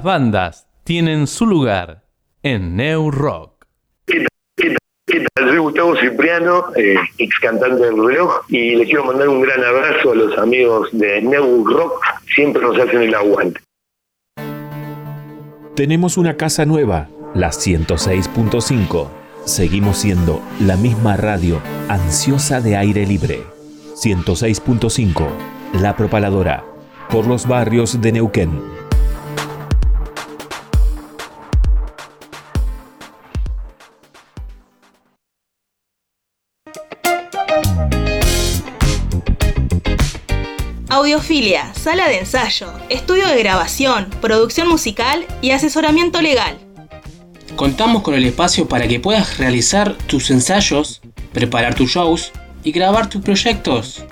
Las bandas tienen su lugar en New Rock. ¿Qué tal? Soy Gustavo Cipriano, eh, ex cantante del reloj, y les quiero mandar un gran abrazo a los amigos de New Rock, siempre nos hacen el aguante. Tenemos una casa nueva, la 106.5. Seguimos siendo la misma radio ansiosa de aire libre. 106.5, La Propaladora, por los barrios de Neuquén. Audiofilia, sala de ensayo, estudio de grabación, producción musical y asesoramiento legal. Contamos con el espacio para que puedas realizar tus ensayos, preparar tus shows y grabar tus proyectos.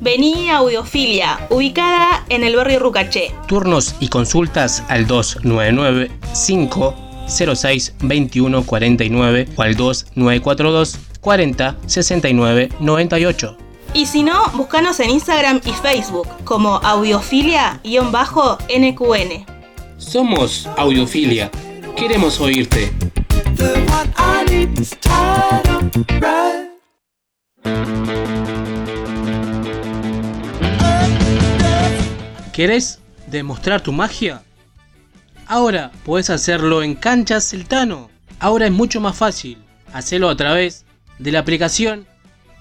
Vení a Audiofilia, ubicada en el barrio Rucaché. Turnos y consultas al 299 506 2149 o al 2942 40 69 98. Y si no, búscanos en Instagram y Facebook como audiofilia-nqn. Somos Audiofilia. Queremos oírte. ¿Querés demostrar tu magia? Ahora puedes hacerlo en Canchas Celtano. Ahora es mucho más fácil. Hacelo a través de la aplicación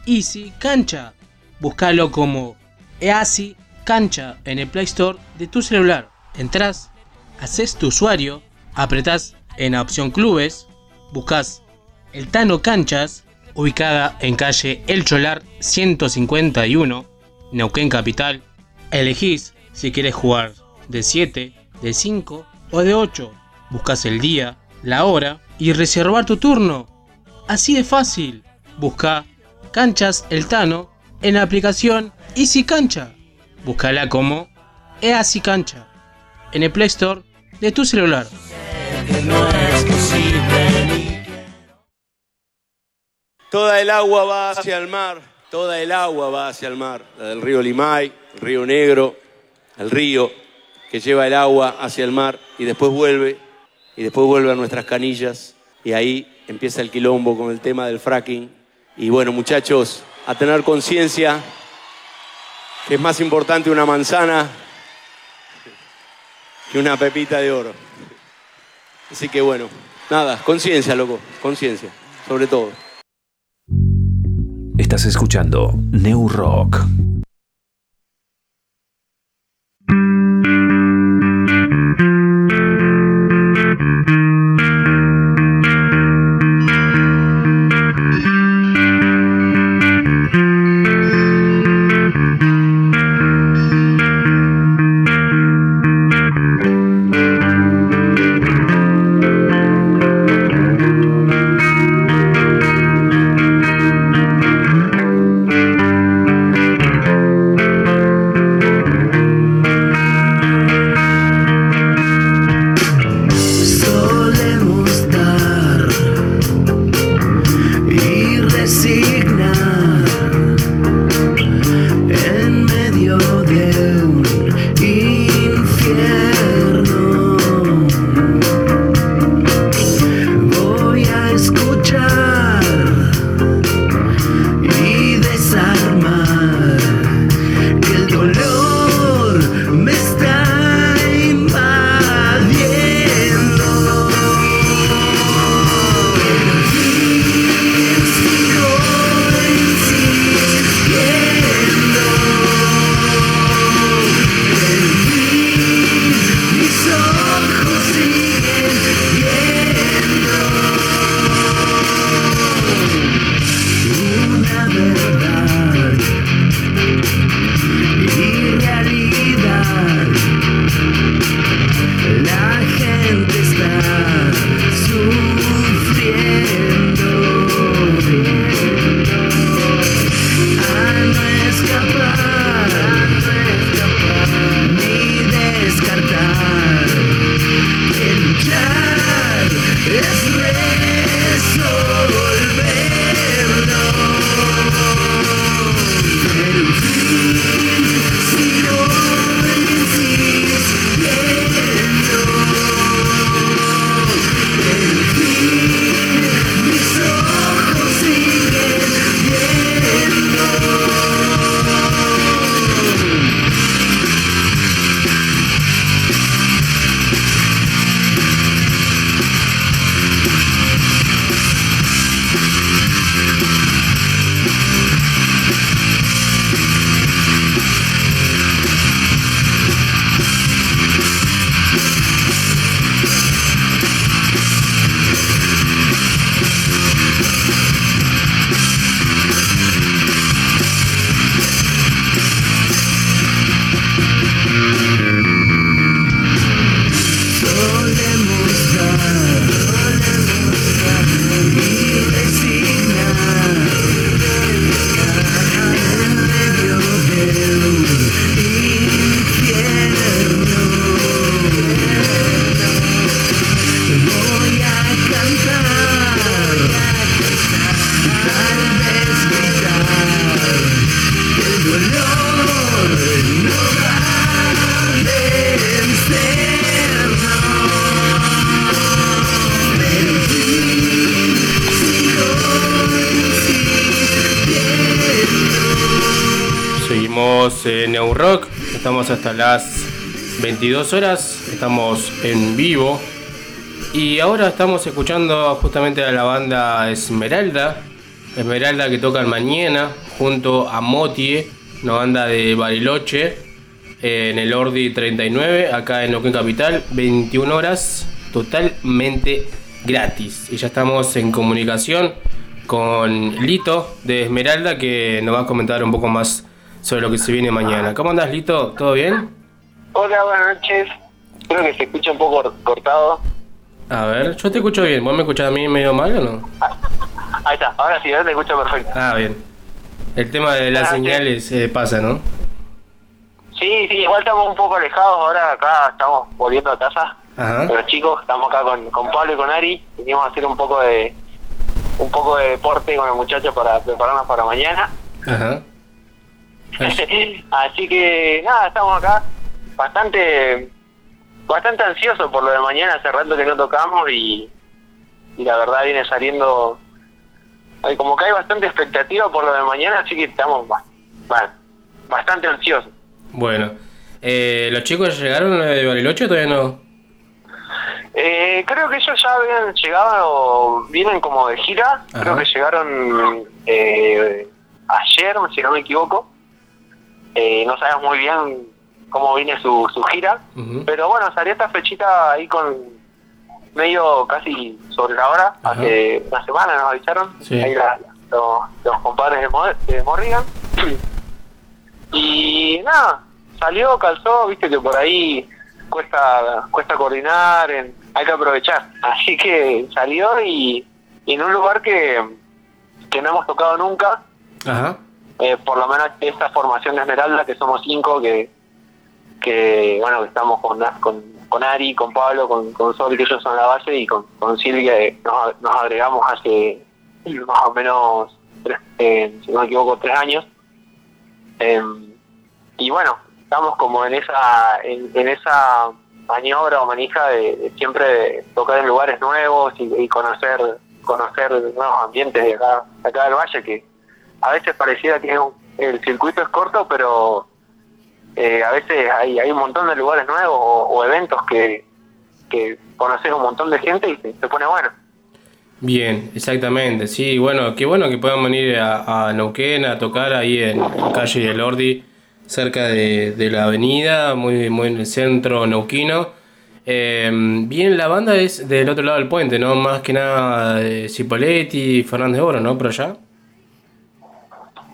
Easy Cancha. Búscalo como Easy Cancha en el Play Store de tu celular. Entrás, haces tu usuario, apretás en la opción Clubes, buscas el Tano Canchas, ubicada en calle El Cholar 151, Neuquén Capital. Elegís si quieres jugar de 7, de 5 o de 8. Buscas el día, la hora y reservar tu turno. Así de fácil. Busca Canchas El Tano en la aplicación Easy Cancha. Búscala como Easy Cancha en el Play Store de tu celular. Toda el agua va hacia el mar, toda el agua va hacia el mar, la del río Limay, el río Negro, el río que lleva el agua hacia el mar y después vuelve, y después vuelve a nuestras canillas, y ahí empieza el quilombo con el tema del fracking. Y bueno, muchachos, a tener conciencia que es más importante una manzana que una pepita de oro. Así que bueno, nada, conciencia, loco, conciencia, sobre todo. Estás escuchando New Rock. Las 22 horas, estamos en vivo. Y ahora estamos escuchando justamente a la banda Esmeralda. Esmeralda que tocan mañana junto a Motie, una banda de Bariloche, en el Ordi 39, acá en Neuquén Capital, 21 horas, totalmente gratis. Y ya estamos en comunicación con Lito de Esmeralda que nos va a comentar un poco más sobre lo que se viene mañana. ¿Cómo andas, Lito? ¿Todo bien? Hola, buenas noches. Creo que se escucha un poco cortado. A ver, yo te escucho bien. ¿Vos me escuchás a mí medio mal o no? Ahí está, ahora sí, ahora te escucho perfecto. Ah, bien. El tema de las Ah, sí. señales eh, pasa, ¿no? Sí, sí, igual estamos un poco alejados. Ahora acá estamos volviendo a casa. Ajá. Los chicos, estamos acá con, con Pablo y con Ari. Venimos a hacer un poco de un poco de deporte con los muchachos para prepararnos para mañana. Ajá. <laughs> Así que nada, estamos acá bastante bastante ansiosos por lo de mañana, hace rato que no tocamos y, y la verdad viene saliendo como que hay bastante expectativa por lo de mañana, así que estamos ba- ba- bastante ansiosos. Bueno. Eh, ¿Los chicos llegaron de Bariloche o todavía no? Eh, creo que ellos ya habían llegado, vienen como de gira, Ajá. creo que llegaron eh, ayer, si no me equivoco. Eh, no sabemos muy bien cómo viene su, su gira, pero bueno, salió esta fechita ahí con medio casi sobre la hora, hace una semana nos avisaron, Sí. ahí la- los, los compadres de, Mo- de Morrigan. Y nada, salió, calzó, viste que por ahí cuesta cuesta coordinar, en- hay que aprovechar. <laughs> Así que salió y, y en un lugar que, que no hemos tocado nunca, Ajá. Eh, por lo menos esta formación de Esmeralda, que somos cinco, que, que bueno, estamos con, con, con Ari, con Pablo, con, con Sol, que ellos son la base, y con, con Silvia, nos, nos agregamos hace más o menos, tres, eh, si no me equivoco, tres años. Em, y bueno, estamos como en esa en, esa maniobra o manija de, de siempre tocar en lugares nuevos y, y conocer conocer nuevos ambientes de acá, de acá del valle que a veces pareciera que el circuito es corto pero eh, a veces hay, hay un montón de lugares nuevos o, eventos que, que conoces un montón de gente y se, pone bueno Bien, exactamente. Sí, bueno, qué bueno que puedan venir a, a Neuquén a tocar ahí en calle del Ordi, cerca de, de la avenida, muy, muy en el centro neuquino. Eh, bien, la banda es del otro lado del puente, ¿no? Más que nada de Cipoletti, Fernández Oro, ¿no? Por allá.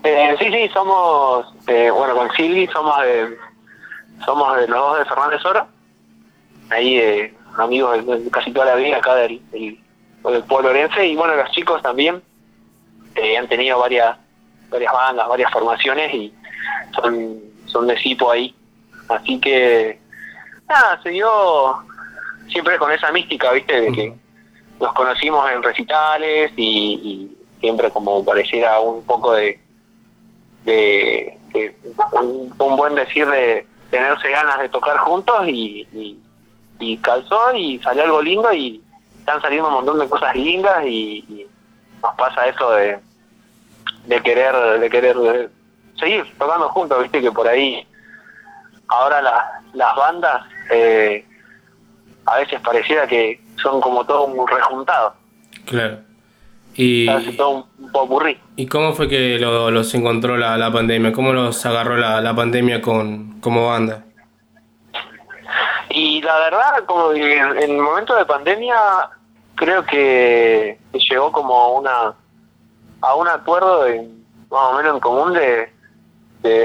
Eh, sí, sí, somos, eh, bueno, con Silvi somos de, somos de los dos de Fernández Oro, ahí eh, amigos de, casi toda la vida acá del, del, pueblo orense, y bueno, los chicos también eh, han tenido varias varias bandas, varias formaciones y son, son de Cipo ahí, así que nada, se dio siempre con esa mística, viste, de que nos conocimos en recitales y siempre como pareciera un poco de de, de un, buen decir de tenerse ganas de tocar juntos y, y, calzó y salió algo lindo y están saliendo un montón de cosas lindas y, nos pasa eso de, de querer de querer seguir tocando juntos viste que por ahí ahora la- las bandas eh, a veces pareciera que son como todo un rejuntado Claro. Y, todo un, popurrí ¿Y cómo fue que lo- los encontró la, la pandemia? ¿Cómo los agarró la, la pandemia con, como banda? Y la verdad, como que en en el momento de pandemia, creo que llegó como una a un acuerdo de, más o menos en común de, de,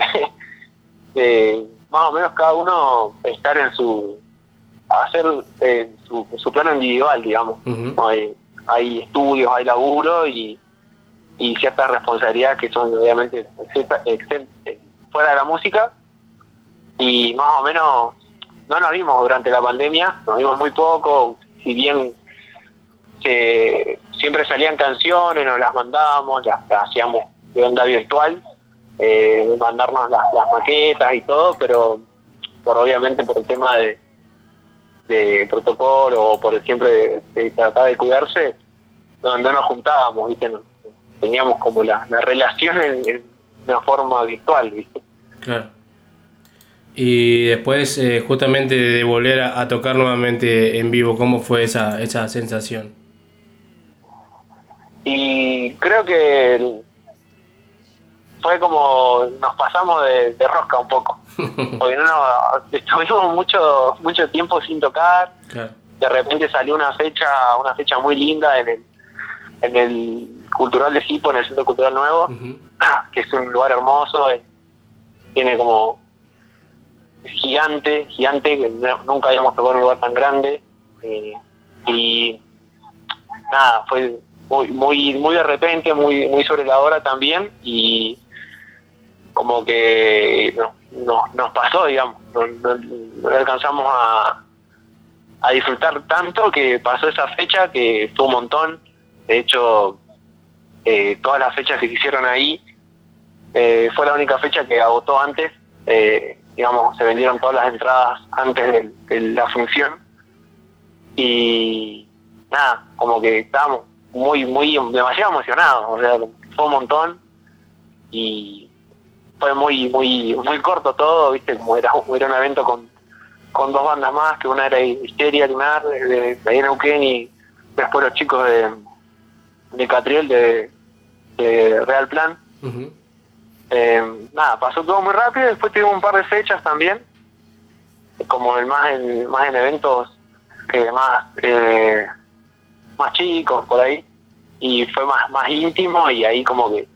<laughs> de más o menos cada uno estar en su hacer eh, su, su plano individual, digamos. hay, hay estudios, hay laburo y, y ciertas responsabilidades que son obviamente eh, fuera de la música. Y más o menos no nos vimos durante la pandemia, nos vimos muy poco, si bien se- siempre salían canciones, nos las mandábamos, las hacíamos de onda virtual, eh, mandarnos las, las maquetas y todo, pero por obviamente por el tema de, de protocolo o por siempre de, de tratar de cuidarse, no, no nos juntábamos, ¿viste? No- teníamos como la, la relación en, en una forma virtual, ¿viste? Claro. Y después, eh, justamente de volver a, a tocar nuevamente en vivo, ¿cómo fue esa, esa sensación? Y creo que fue como nos pasamos de, de rosca un poco. <laughs> Porque no, estuvimos mucho, mucho tiempo sin tocar. Claro. De repente salió una fecha, una fecha muy linda en el, en el Cultural de Sipo, en el Centro Cultural Nuevo, <clears throat> que es un lugar hermoso, eh, tiene como es gigante, gigante, que no- nunca habíamos tocado en un lugar tan grande. eh, y nada, fue muy, muy, muy de repente, muy, muy sobre la hora también, y como que no, no- nos pasó, digamos, no, no- alcanzamos a, a disfrutar tanto que pasó esa fecha que fue un montón. De hecho, eh, todas las fechas que se hicieron ahí eh, fue la única fecha que agotó antes. eh, digamos, se vendieron todas las entradas antes de, de la función. Y nada, como que estábamos muy, muy, demasiado emocionados. O sea, fue un montón. Y fue muy, muy, muy corto todo, ¿viste? Como era, era un evento con, con dos bandas más, que una era Histeria Lunar, de, de, Neuquén, y después los chicos de, de Catriel, de, de Real Plan. Eh, nada, pasó todo muy rápido, después tuvimos un par de fechas también, como el más en, más en eventos eh, más, eh, más chicos por ahí, y fue más, más íntimo y ahí como que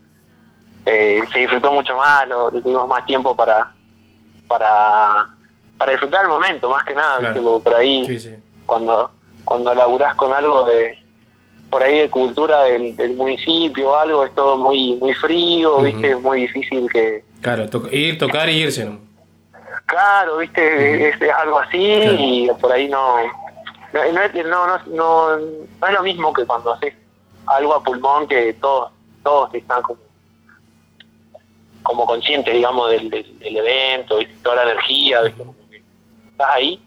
eh, se disfrutó mucho más, lo, tuvimos más tiempo para, para, para disfrutar el momento, más que nada, ¿viste? Porque por ahí cuando, cuando laburás con algo de por ahí de cultura del, del municipio algo, es todo muy, muy frío, viste, es muy difícil que, Claro, to- ir, tocar y irse, ¿no? claro, viste, es, es algo así y por ahí no no, no, no, no- no es lo mismo que cuando haces algo a pulmón que todos, todos están como como conscientes, digamos, del, del, del evento, ¿viste? toda la energía, estás ahí.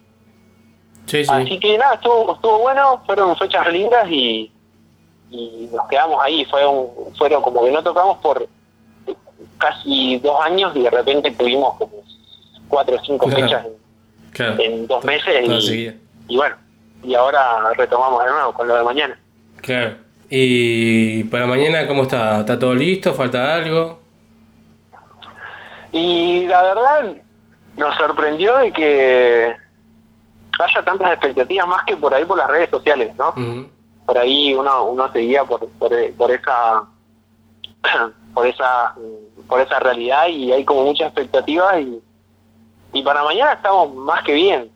Sí, sí. Así que nada, estuvo, estuvo bueno, fueron fechas lindas y, y nos quedamos ahí. Fue un, fueron como que no tocamos por casi dos años y de repente tuvimos como cuatro o cinco Claro. fechas en, Claro. en dos meses y, y bueno, y ahora retomamos de nuevo con lo de mañana. Claro. Y para mañana, ¿cómo está? ¿Está todo listo? ¿Falta algo? Y la verdad nos sorprendió de que haya tantas expectativas más que por ahí por las redes sociales, ¿no? Por ahí uno uno se guía por, por, por esa <clears throat> por esa por esa realidad y hay como muchas expectativas y, y para mañana estamos más que bien.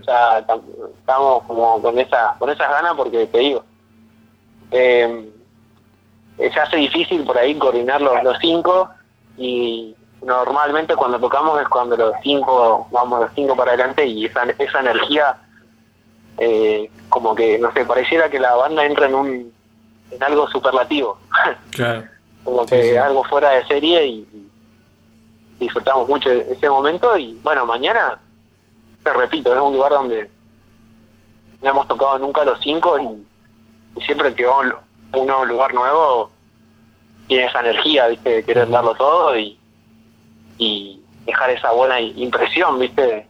O sea, tam- estamos como con esa con esas ganas porque te digo eh, se hace difícil por ahí coordinar los, los cinco y normalmente cuando tocamos es cuando los cinco vamos los cinco para adelante y esa, esa energía eh, como que no sé pareciera que la banda entra en un en algo superlativo. <laughs> Claro. como que algo fuera de serie y, y disfrutamos mucho ese momento y bueno mañana te repito es un lugar donde no hemos tocado nunca los cinco y, y siempre que va a un- uno a un lugar nuevo tiene esa energía viste de querer darlo todo y y dejar esa buena impresión viste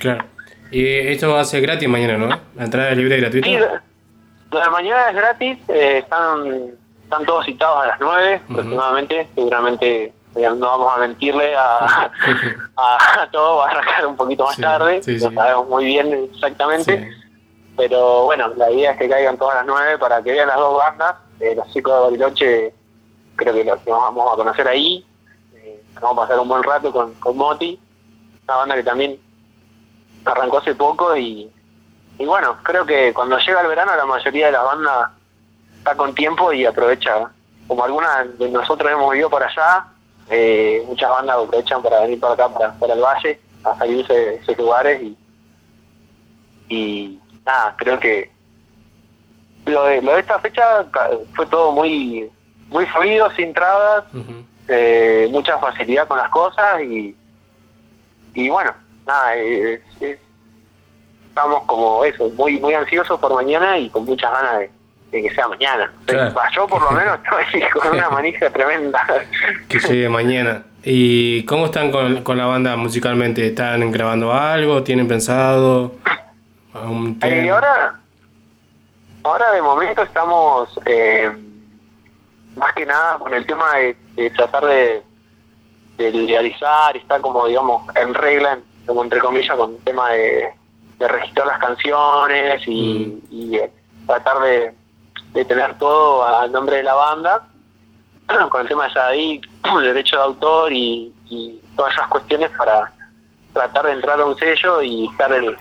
Claro. Y esto va a ser gratis mañana, ¿no? La entrada libre y gratuita. Sí, lo de mañana es gratis, eh, están, están todos citados a las 9 aproximadamente, seguramente eh, no vamos a mentirle a, <laughs> a, a todos, va a arrancar un poquito más tarde, sí, no sí. sabemos muy bien exactamente, pero bueno, la idea es que caigan todas las 9 para que vean las dos bandas, eh, los chicos de Bariloche creo que los que vamos a conocer ahí, eh, vamos a pasar un buen rato con, con Moti, una banda que también arrancó hace poco y, y bueno, creo que cuando llega el verano la mayoría de las bandas está con tiempo y aprovecha, como algunas de nosotros hemos ido para allá, eh, muchas bandas aprovechan para venir para acá, para, para el valle, a salirse de esos lugares y, y nada, creo que lo de, lo de esta fecha fue todo muy muy fluido, sin trabas, eh, mucha facilidad con las cosas y, y bueno, nada, eh, es- estamos como eso, muy muy ansiosos por mañana y con muchas ganas de, de que sea mañana. Claro. Yo por lo <laughs> menos estoy con una <laughs> manija tremenda. Que llegue mañana. ¿Y cómo están con, con la banda musicalmente? ¿Están grabando algo? ¿Tienen pensado? ¿Un Eh, tema? ahora, ahora de momento estamos eh, más que nada con el tema de, de tratar de, de legalizar, está como digamos en regla, como entre comillas, con el tema de, de registrar las canciones y, y, eh, tratar de, de tener todo al nombre de la banda, <clears throat> con el tema de SADIC, <clears throat> el derecho de autor y, y todas esas cuestiones para tratar de entrar a un sello y estar en,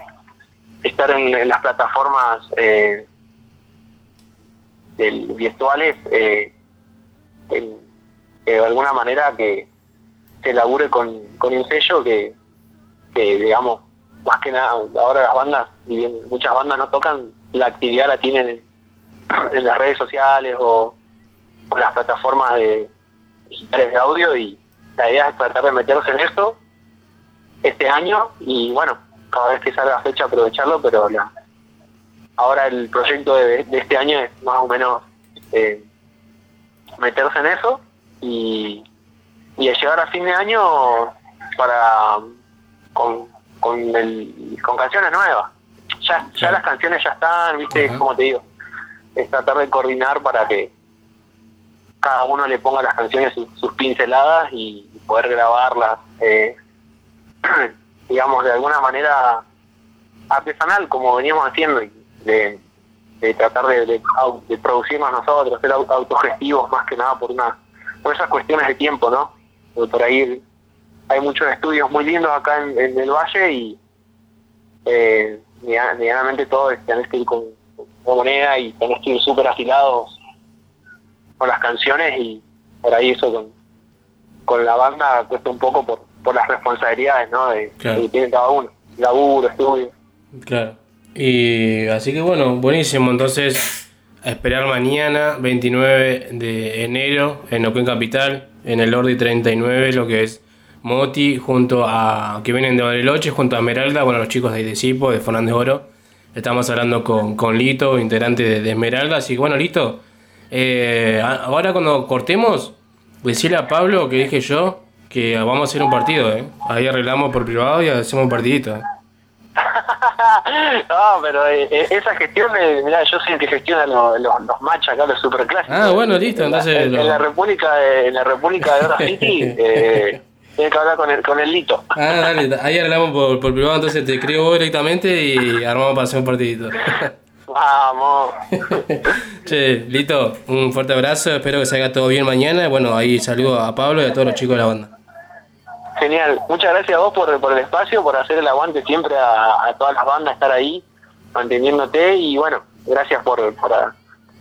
estar en, en las plataformas eh, del- virtuales eh, que de alguna manera que se labure con, con un sello que, que digamos más que nada ahora las bandas y bien muchas bandas no tocan la actividad la tienen en, <coughs> las redes sociales o, o las plataformas de de audio y la idea es tratar de meterse en esto este año y bueno, cada vez que salga fecha aprovecharlo, pero ahora el proyecto de, de este año es más o menos eh, meterse en eso y, y de llegar a fin de año para con, con, el, con canciones nuevas. Ya, ya las canciones ya están, viste, como te digo, es tratar de coordinar para que cada uno le ponga las canciones sus, sus pinceladas y poder grabarlas, eh, <clears throat> digamos, de alguna manera artesanal, como veníamos haciendo, de, de tratar de, de, de producirnos nosotros, ser au- autogestivos más que nada por una por esas cuestiones de tiempo, ¿no? Porque por ahí hay muchos estudios muy lindos acá en, en el valle y eh, media- medianamente todo tenés que ir con, con moneda y tenés que ir súper afilados con las canciones y por ahí eso con, con la banda cuesta un poco por, por las responsabilidades, ¿no? De, Claro. que tiene cada uno, laburo, estudio. Claro. Y así que bueno, buenísimo. Entonces, a esperar mañana, 29 de enero, en Neuquén Capital, en el Ordi 39, lo que es Moti, junto a. que vienen de Bariloche, junto a Esmeralda, bueno, los chicos de Idecipo, de Fernández Oro. Estamos hablando con, con Lito, integrante de, de Esmeralda. Así que bueno, Lito. eh, ahora cuando cortemos, decirle a Pablo que dije yo que vamos a hacer un partido, ¿eh? Ahí arreglamos por privado y hacemos un partidito, ¿eh? <laughs> no, pero eh, eh, esa gestión, eh, mirá, yo soy el que gestiona los, los, los matches acá, los superclásicos. Ah, bueno, listo, En la- entonces En, lo- en la República de, en la República de Oro City, <laughs> eh, tiene que hablar con el, con el Lito. Ah, dale, ahí por, por privado, entonces te escribo vos directamente y armamos para hacer un partidito. <laughs> Vamos. che, Lito, un fuerte abrazo, espero que salga todo bien mañana. Bueno, ahí saludo a Pablo y a todos los chicos de la banda. Genial. Muchas gracias a vos por, por el espacio, por hacer el aguante siempre a, a todas las bandas, estar ahí, manteniéndote. Y bueno, gracias por, por,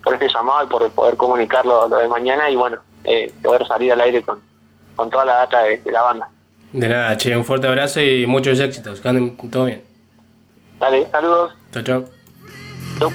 por este llamado y por poder comunicar lo, de mañana y bueno, eh, poder salir al aire con, con toda la data de, de la banda. De nada, che, un fuerte abrazo y muchos éxitos. Que anden todo bien. Dale, saludos. Chao, chao. Hoy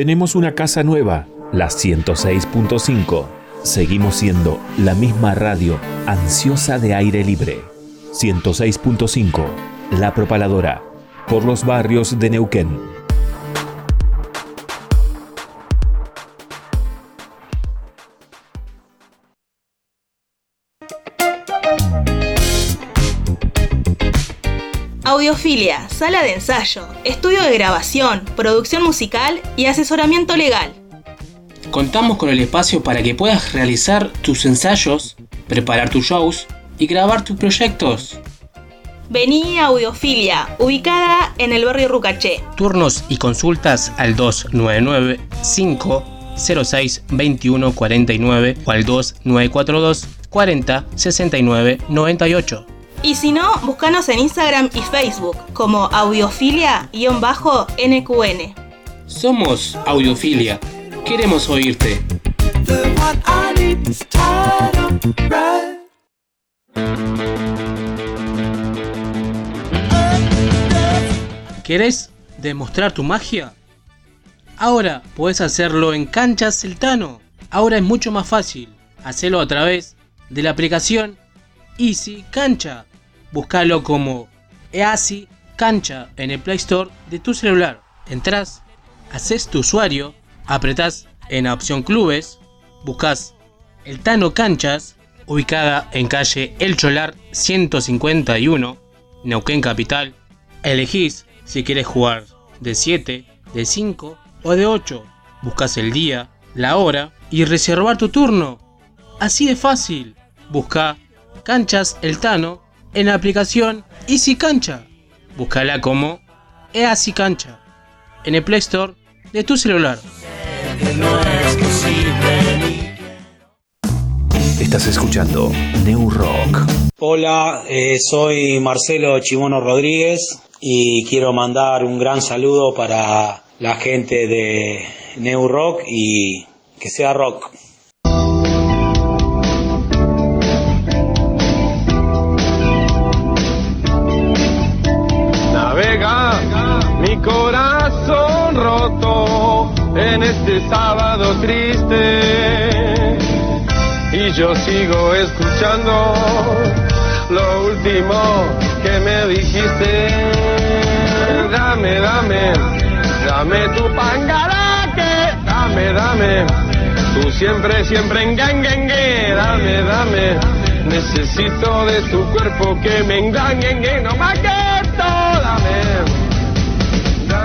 Tenemos una casa nueva, la 106.5. Seguimos siendo la misma radio ansiosa de aire libre. 106.5, La Propaladora, por los barrios de Neuquén. Audiofilia, sala de ensayo, estudio de grabación, producción musical y asesoramiento legal. Contamos con el espacio para que puedas realizar tus ensayos, preparar tus shows y grabar tus proyectos. Vení a Audiofilia, ubicada en el barrio Rucaché. Turnos y consultas al 299 506 2149 o al 2942 40 69 98. Y si no, búscanos en Instagram y Facebook como audiofilia-nqn. Somos Audiofilia. Queremos oírte. ¿Querés demostrar tu magia? Ahora puedes hacerlo en Canchas Celtano. Ahora es mucho más fácil. Hacelo a través de la aplicación Easy Cancha. Búscalo como Easy Cancha en el Play Store de tu celular. Entrás, haces tu usuario, apretás en la opción Clubes, buscas el Tano Canchas, ubicada en calle El Cholar 151, Neuquén Capital. Elegís si quieres jugar de 7, de 5 o de 8. Buscas el día, la hora y reservar tu turno. Así de fácil. Busca Canchas El Tano en la aplicación Easy Cancha. Búscala como Easy Cancha en el Play Store de tu celular. Estás escuchando New Rock. Hola, eh, soy Marcelo Chimono Rodríguez y quiero mandar un gran saludo para la gente de New Rock y que sea rock. En este sábado triste y yo sigo escuchando lo último que me dijiste. Dame, dame, dame tu pangaraque, dame, dame, tú siempre, siempre en gangue, dame, dame, necesito de tu cuerpo que me engañe, no más que esto, dame.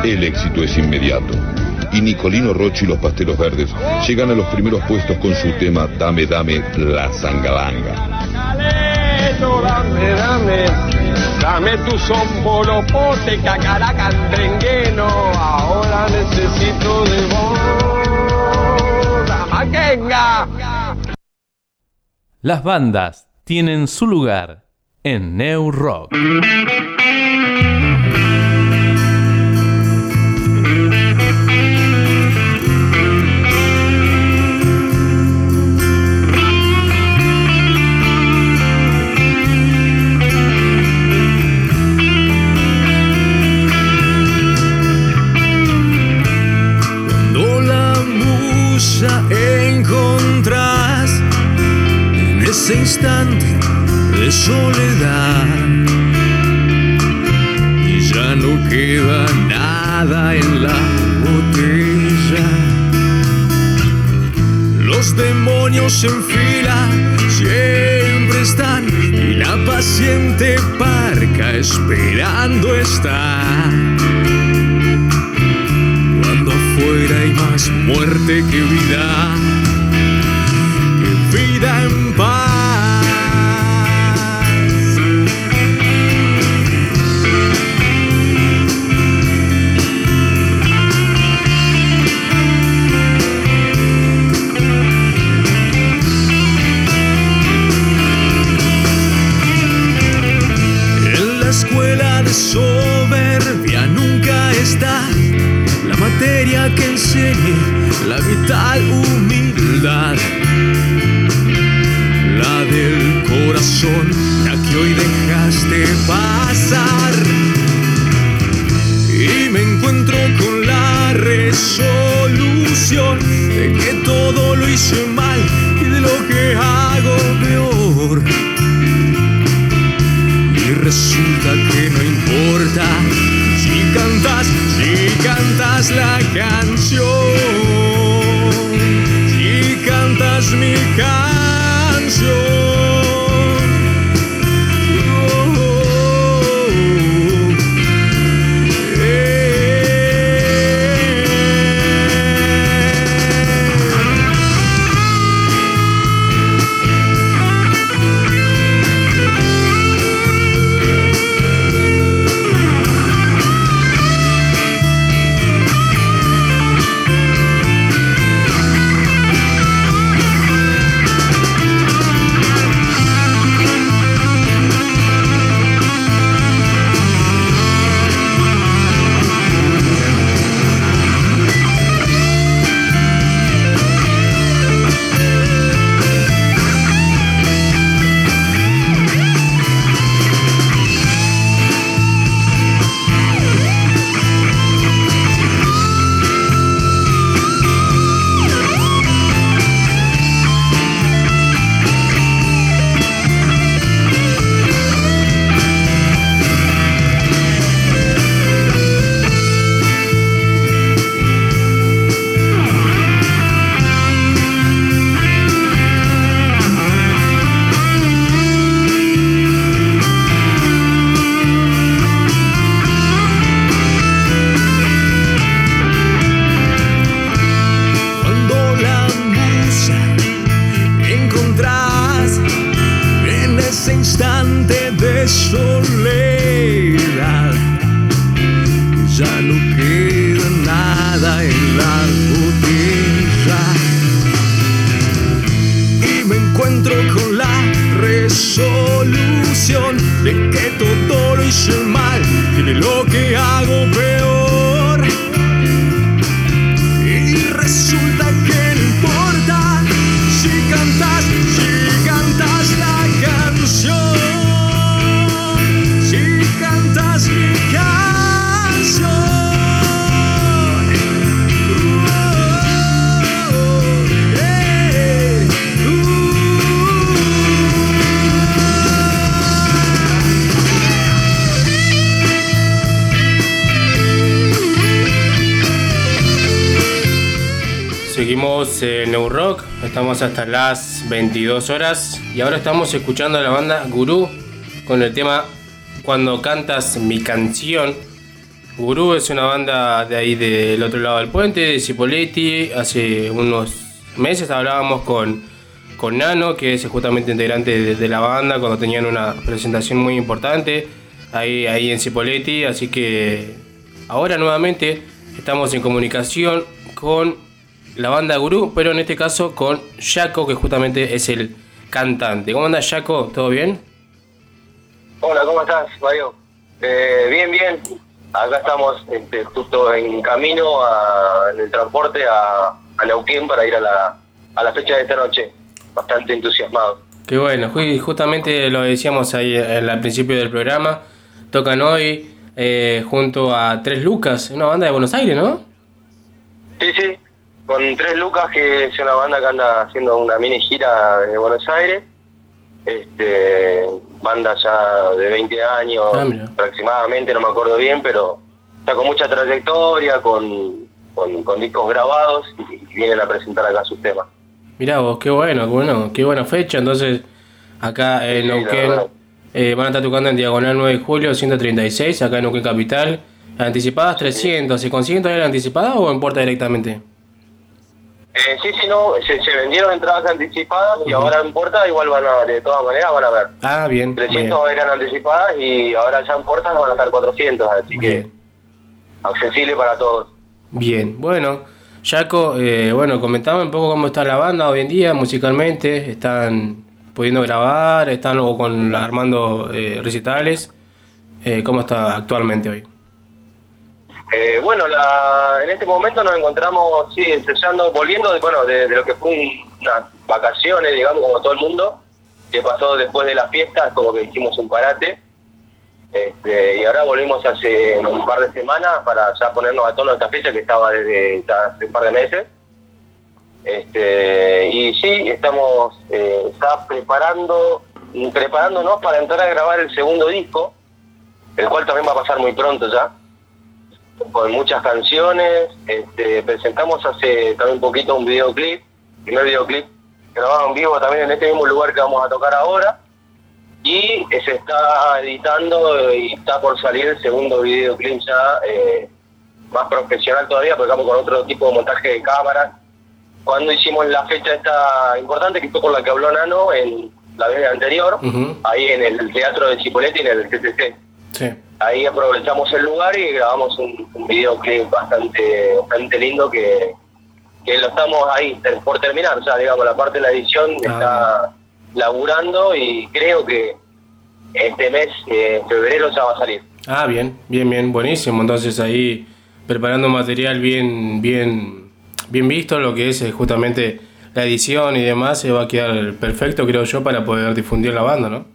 El éxito es inmediato. Y Nicolino Rochi y los Pastelos Verdes llegan a los primeros puestos con su tema Dame, dame, la zangalanga. Dame, dame, dame tu sombolopote, ahora necesito de vos. Las bandas tienen su lugar en New Rock. Soledad y ya no queda nada en la botella. Los demonios en fila siempre están y la paciente parca esperando está. Cuando afuera hay más muerte que vida, encuentro con la resolución de que todo lo hice mal y de lo que hago peor. En New Rock, estamos hasta las 22 horas y ahora estamos escuchando a la banda Gurú con el tema Cuando cantas mi canción. Gurú es una banda de ahí del otro lado del puente, de Cipoletti. Hace unos meses hablábamos con, con Nano, que es justamente integrante de, de la banda, cuando tenían una presentación muy importante ahí, ahí en Cipoletti. Así que ahora nuevamente estamos en comunicación con la banda Gurú, pero en este caso con Jaco, que justamente es el cantante. ¿Cómo anda Jaco? ¿Todo bien? Hola, ¿cómo estás, Mario? Eh, bien, bien. Acá estamos este, justo en camino a- en el transporte a, a Neuquén para ir a la, a la fecha de esta noche. Bastante entusiasmado. Qué bueno, ju- justamente lo decíamos ahí al al principio del programa. Tocan hoy eh, junto a Tres Lucas, una banda de Buenos Aires, ¿no? Sí, sí. Con Tres Lucas, que es una banda que anda haciendo una mini gira de Buenos Aires. Este, banda ya de 20 años Ah, aproximadamente, no me acuerdo bien, pero está con mucha trayectoria, con, con, con discos grabados y, y vienen a presentar acá sus temas. Mirá vos, qué bueno, qué bueno, qué buena fecha. Entonces, acá en Sí, Neuquén eh, van a estar tocando en Diagonal 9 de Julio, 136, acá en Neuquén Capital. Anticipadas 300, ¿se consiguen todavía la anticipada o en puerta directamente? Eh, sí, sí, no, se, se vendieron entradas anticipadas y ahora en puerta igual van a, de todas maneras van a ver. Ah, bien. 300 eran anticipadas y ahora ya en puertas van a estar 400, así que accesible para todos. Bien, bueno, Jaco, eh, bueno, comentame un poco cómo está la banda hoy en día musicalmente. ¿Están pudiendo grabar? ¿Están o con armando eh, recitales? Eh, ¿Cómo está actualmente hoy? Eh, bueno, en este momento nos encontramos, sí, ensayando, volviendo de, bueno, de, lo que fue un- unas vacaciones, digamos, como todo el mundo, que pasó después de las fiestas, como que hicimos un parate. Este, y ahora volvimos hace un par de semanas para ya ponernos a tono esta fecha que estaba desde hace un par de meses. Este, y sí, estamos eh, ya preparando, preparándonos para entrar a grabar el segundo disco, el cual también va a pasar muy pronto ya, con muchas canciones. Este, presentamos hace también un poquito un videoclip, primer videoclip grabado en vivo también en este mismo lugar que vamos a tocar ahora. Y se está editando y está por salir el segundo videoclip ya eh, más profesional todavía, porque estamos con otro tipo de montaje de cámaras. Cuando hicimos la fecha esta importante, que fue por la que habló Nano en la vez anterior, ahí en el Teatro de Chipolete y en el CCC. Sí. Ahí aprovechamos el lugar y grabamos un, un videoclip bastante, bastante lindo que, que lo estamos ahí por terminar, o sea, digamos, la parte de la edición está laburando y creo que este mes, eh, febrero, ya va a salir. Ah, bien, bien, bien, buenísimo. Entonces ahí preparando material bien, bien, bien visto, lo que es eh, justamente la edición y demás, se va a quedar perfecto, creo yo, para poder difundir la banda, ¿no?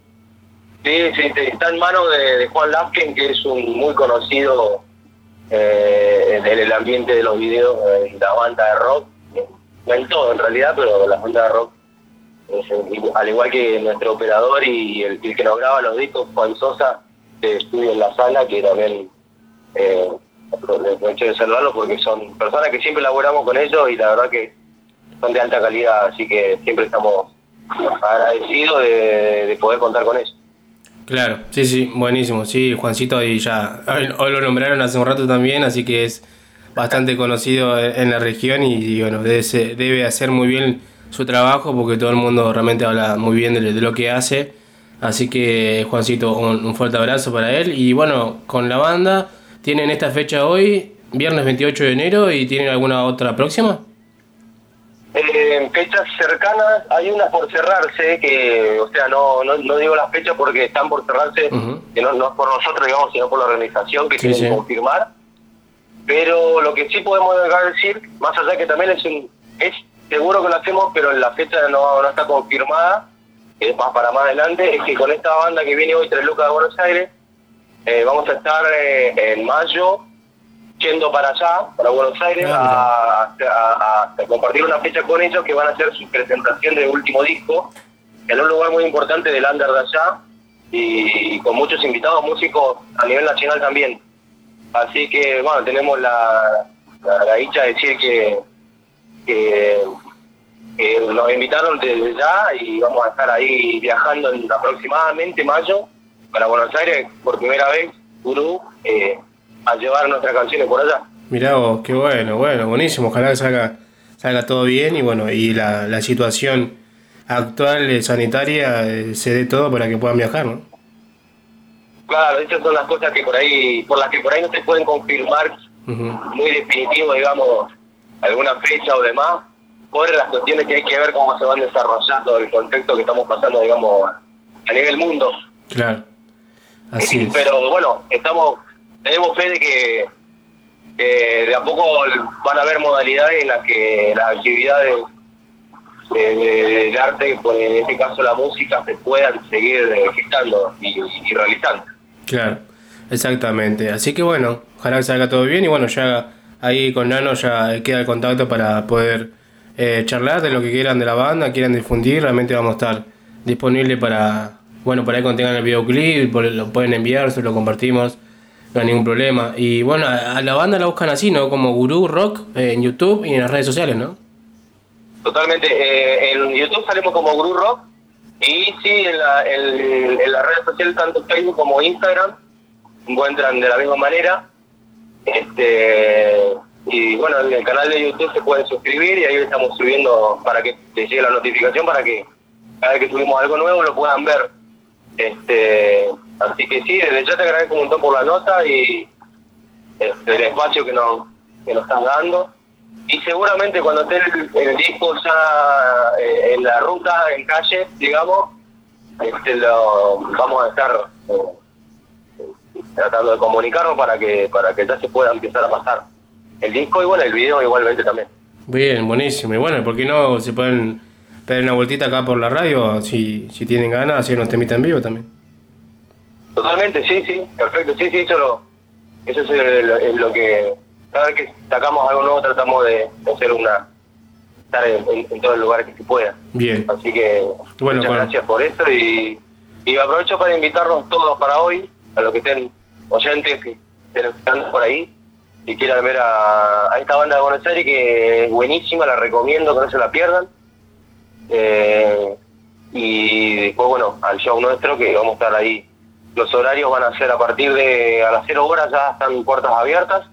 Sí, sí, está en manos de, Juan Lapken, que es un muy conocido eh, en el ambiente de los videos en la banda de rock, no en todo en realidad, pero la banda de rock, al igual que nuestro operador y el, que nos graba los discos, Juan Sosa, de Estudio en la Sala, que también eh, de saludarlos porque son personas que siempre laboramos con ellos y la verdad que son de alta calidad, así que siempre estamos agradecidos de, de poder contar con ellos. Claro, sí, sí, buenísimo. Sí, Juancito ahí ya, hoy, lo nombraron hace un rato también, así que es bastante conocido en la región y, bueno, debe, debe hacer muy bien su trabajo porque todo el mundo realmente habla muy bien de, lo que hace. Así que Juancito, un, un fuerte abrazo para él. Y bueno, con la banda, ¿tienen esta fecha hoy, viernes 28 de enero, y tienen alguna otra próxima? Eh, fechas cercanas hay unas por cerrarse, que, o sea, no, no, no digo las fechas porque están por cerrarse, que no, no es por nosotros, digamos, sino por la organización que Sí, que confirmar. Pero lo que sí podemos llegar a decir, más allá que también es un, es seguro que lo hacemos, pero la fecha no, no está confirmada, es más para más adelante, es que con esta banda que viene hoy, Tres Lucas de Buenos Aires, eh, vamos a estar eh, en mayo yendo para allá, para Buenos Aires, a, a- a- a compartir una fecha con ellos que van a hacer su presentación del último disco, en un lugar muy importante del under de allá, y, con muchos invitados músicos a nivel nacional también. Así que, bueno, tenemos la, la, la dicha de decir que, que, que nos invitaron desde ya y vamos a estar ahí viajando en aproximadamente mayo para Buenos Aires por primera vez, Gurú, eh, a llevar nuestras canciones por allá. Mirá vos, qué bueno, bueno, buenísimo. Ojalá que salga, salga todo bien y bueno, y la, la situación actual eh, sanitaria eh, se dé todo para que puedan viajar, ¿no? Claro, esas son las cosas que por ahí, por las que por ahí no se pueden confirmar muy definitivo, digamos, alguna fecha o demás, por las cuestiones que hay que ver cómo se van desarrollando el contexto que estamos pasando, digamos, a nivel mundo. Claro. Así es. Pero bueno, estamos, tenemos fe de que, que de a poco van a haber modalidades en las que las actividades de, de- del arte, pues, en este caso la música, se puedan seguir gestando y, realizando. Claro, exactamente. Así que bueno, ojalá que salga todo bien y bueno, ya ahí con Nano ya queda el contacto para poder eh, charlar de lo que quieran de la banda, quieran difundir, realmente vamos a estar disponibles para, bueno, para ahí cuando tengan el videoclip, lo pueden enviar, se lo compartimos, no hay ningún problema. Y bueno, a, la banda la buscan así, ¿no? Como Gurú Rock eh, en YouTube y en las redes sociales, ¿no? Totalmente. eh, en YouTube salimos como Guru Rock y sí, en, la, en, en las redes sociales, tanto Facebook como Instagram, encuentran de la misma manera. Este Y bueno, en el canal de YouTube se pueden suscribir y ahí estamos subiendo para que te llegue la notificación para que cada vez que subimos algo nuevo lo puedan ver. Este Así que sí, desde ya te agradezco un montón por la nota y este, el espacio que nos, que nos están dando y seguramente cuando esté el, disco ya eh, en la ruta, en calle, digamos, este, lo, vamos a estar eh, tratando de comunicarnos para que para que ya se pueda empezar a pasar el disco y bueno, el video igualmente también. Bien, buenísimo. Y bueno, ¿por qué no se pueden pedir una vueltita acá por la radio? Si, si tienen ganas, hacer unos temitas en vivo también. Totalmente, sí, sí, perfecto, sí, sí, eso, lo, eso es, el- el- lo que, cada vez que sacamos algo nuevo tratamos de, de hacer una, estar en, en, en todos los lugares que se pueda. Bien. Así que Bueno, muchas bueno. gracias por esto y, y aprovecho para invitarnos todos para hoy, a los que estén oyentes que estén escuchando por ahí y quieran ver a, a esta banda de Buenos Aires que es buenísima, la recomiendo, que no se la pierdan. Eh, y después, bueno, al show nuestro que vamos a estar ahí. Los horarios van a ser a partir de a las 0 horas ya están puertas abiertas.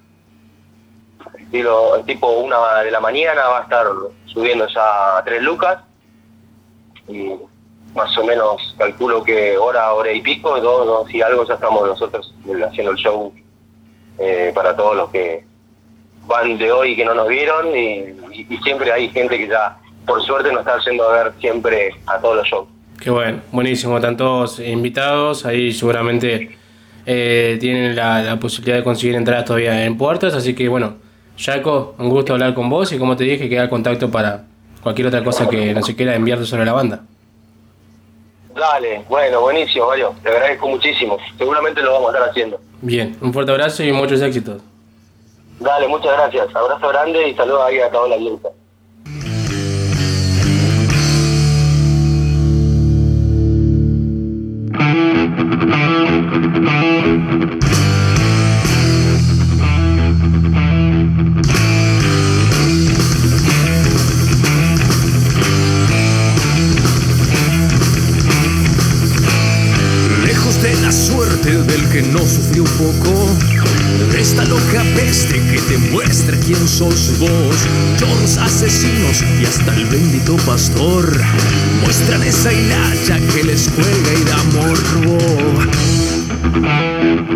Estilo, tipo una de la mañana va a estar subiendo ya a 3 lucas. Y más o menos calculo que hora, hora y pico, dos, dos, si algo ya estamos nosotros haciendo el show eh, para todos los que van de hoy que no nos vieron y, y- y siempre hay gente que ya por suerte nos está a ver siempre a todos los shows. Qué bueno, buenísimo. Están todos invitados. Ahí seguramente eh, tienen la, la posibilidad de conseguir entradas todavía en puertas. Así que bueno, Jaco, un gusto hablar con vos y como te dije, queda contacto para cualquier otra cosa que no se quiera enviarte sobre la banda. Dale, bueno, buenísimo, Mario. Te agradezco muchísimo. Seguramente lo vamos a estar haciendo. Bien, un fuerte abrazo y muchos éxitos. Dale, muchas gracias. Abrazo grande y saludos ahí a toda la audiencia. Y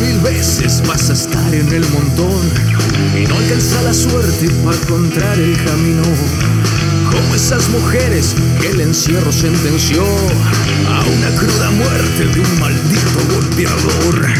mil veces vas a estar en el montón y no alcanza la suerte para encontrar el camino. Como esas mujeres que el encierro sentenció a una cruda muerte de un maldito golpeador.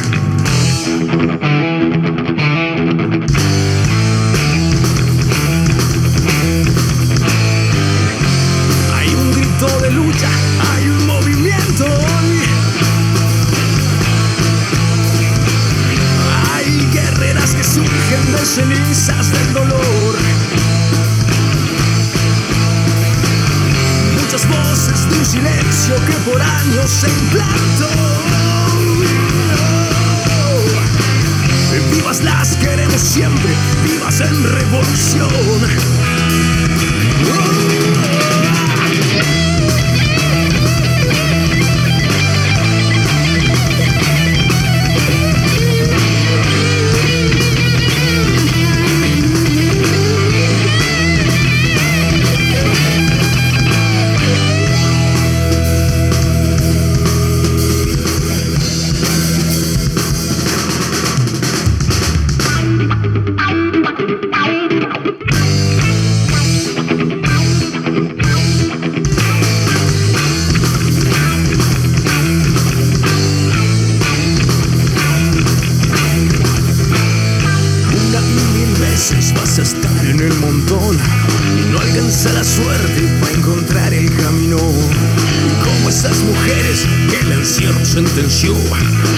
Encierro sentenció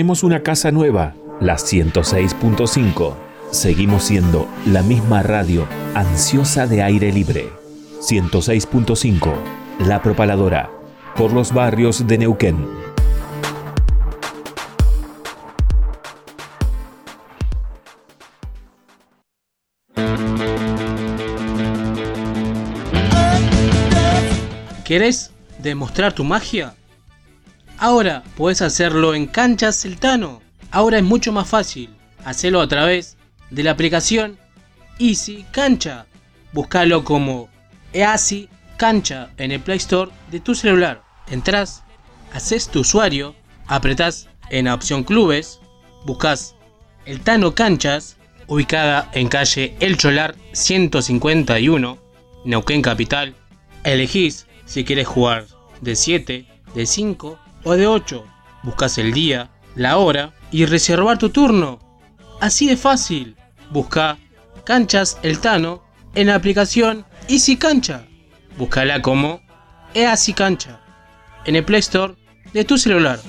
Tenemos una casa nueva, la 106.5. seguimos siendo la misma radio ansiosa de aire libre. 106.5, La Propaladora, por los barrios de Neuquén. ¿Querés demostrar tu magia? Ahora puedes hacerlo en Canchas Celtano. Ahora es mucho más fácil. Hacelo a través de la aplicación Easy Cancha. Búscalo como Easy Cancha en el Play Store de tu celular. Entrás, haces tu usuario, apretás en la opción Clubes, buscas el Tano Canchas, ubicada en calle El Cholar 151, Neuquén Capital. Elegís si quieres jugar de 7, de 5 o de 8. Buscas el día, la hora y reservar tu turno. Así de fácil. Busca Canchas El Tano en la aplicación Easy Cancha. Búscala como Easy Cancha en el Play Store de tu celular.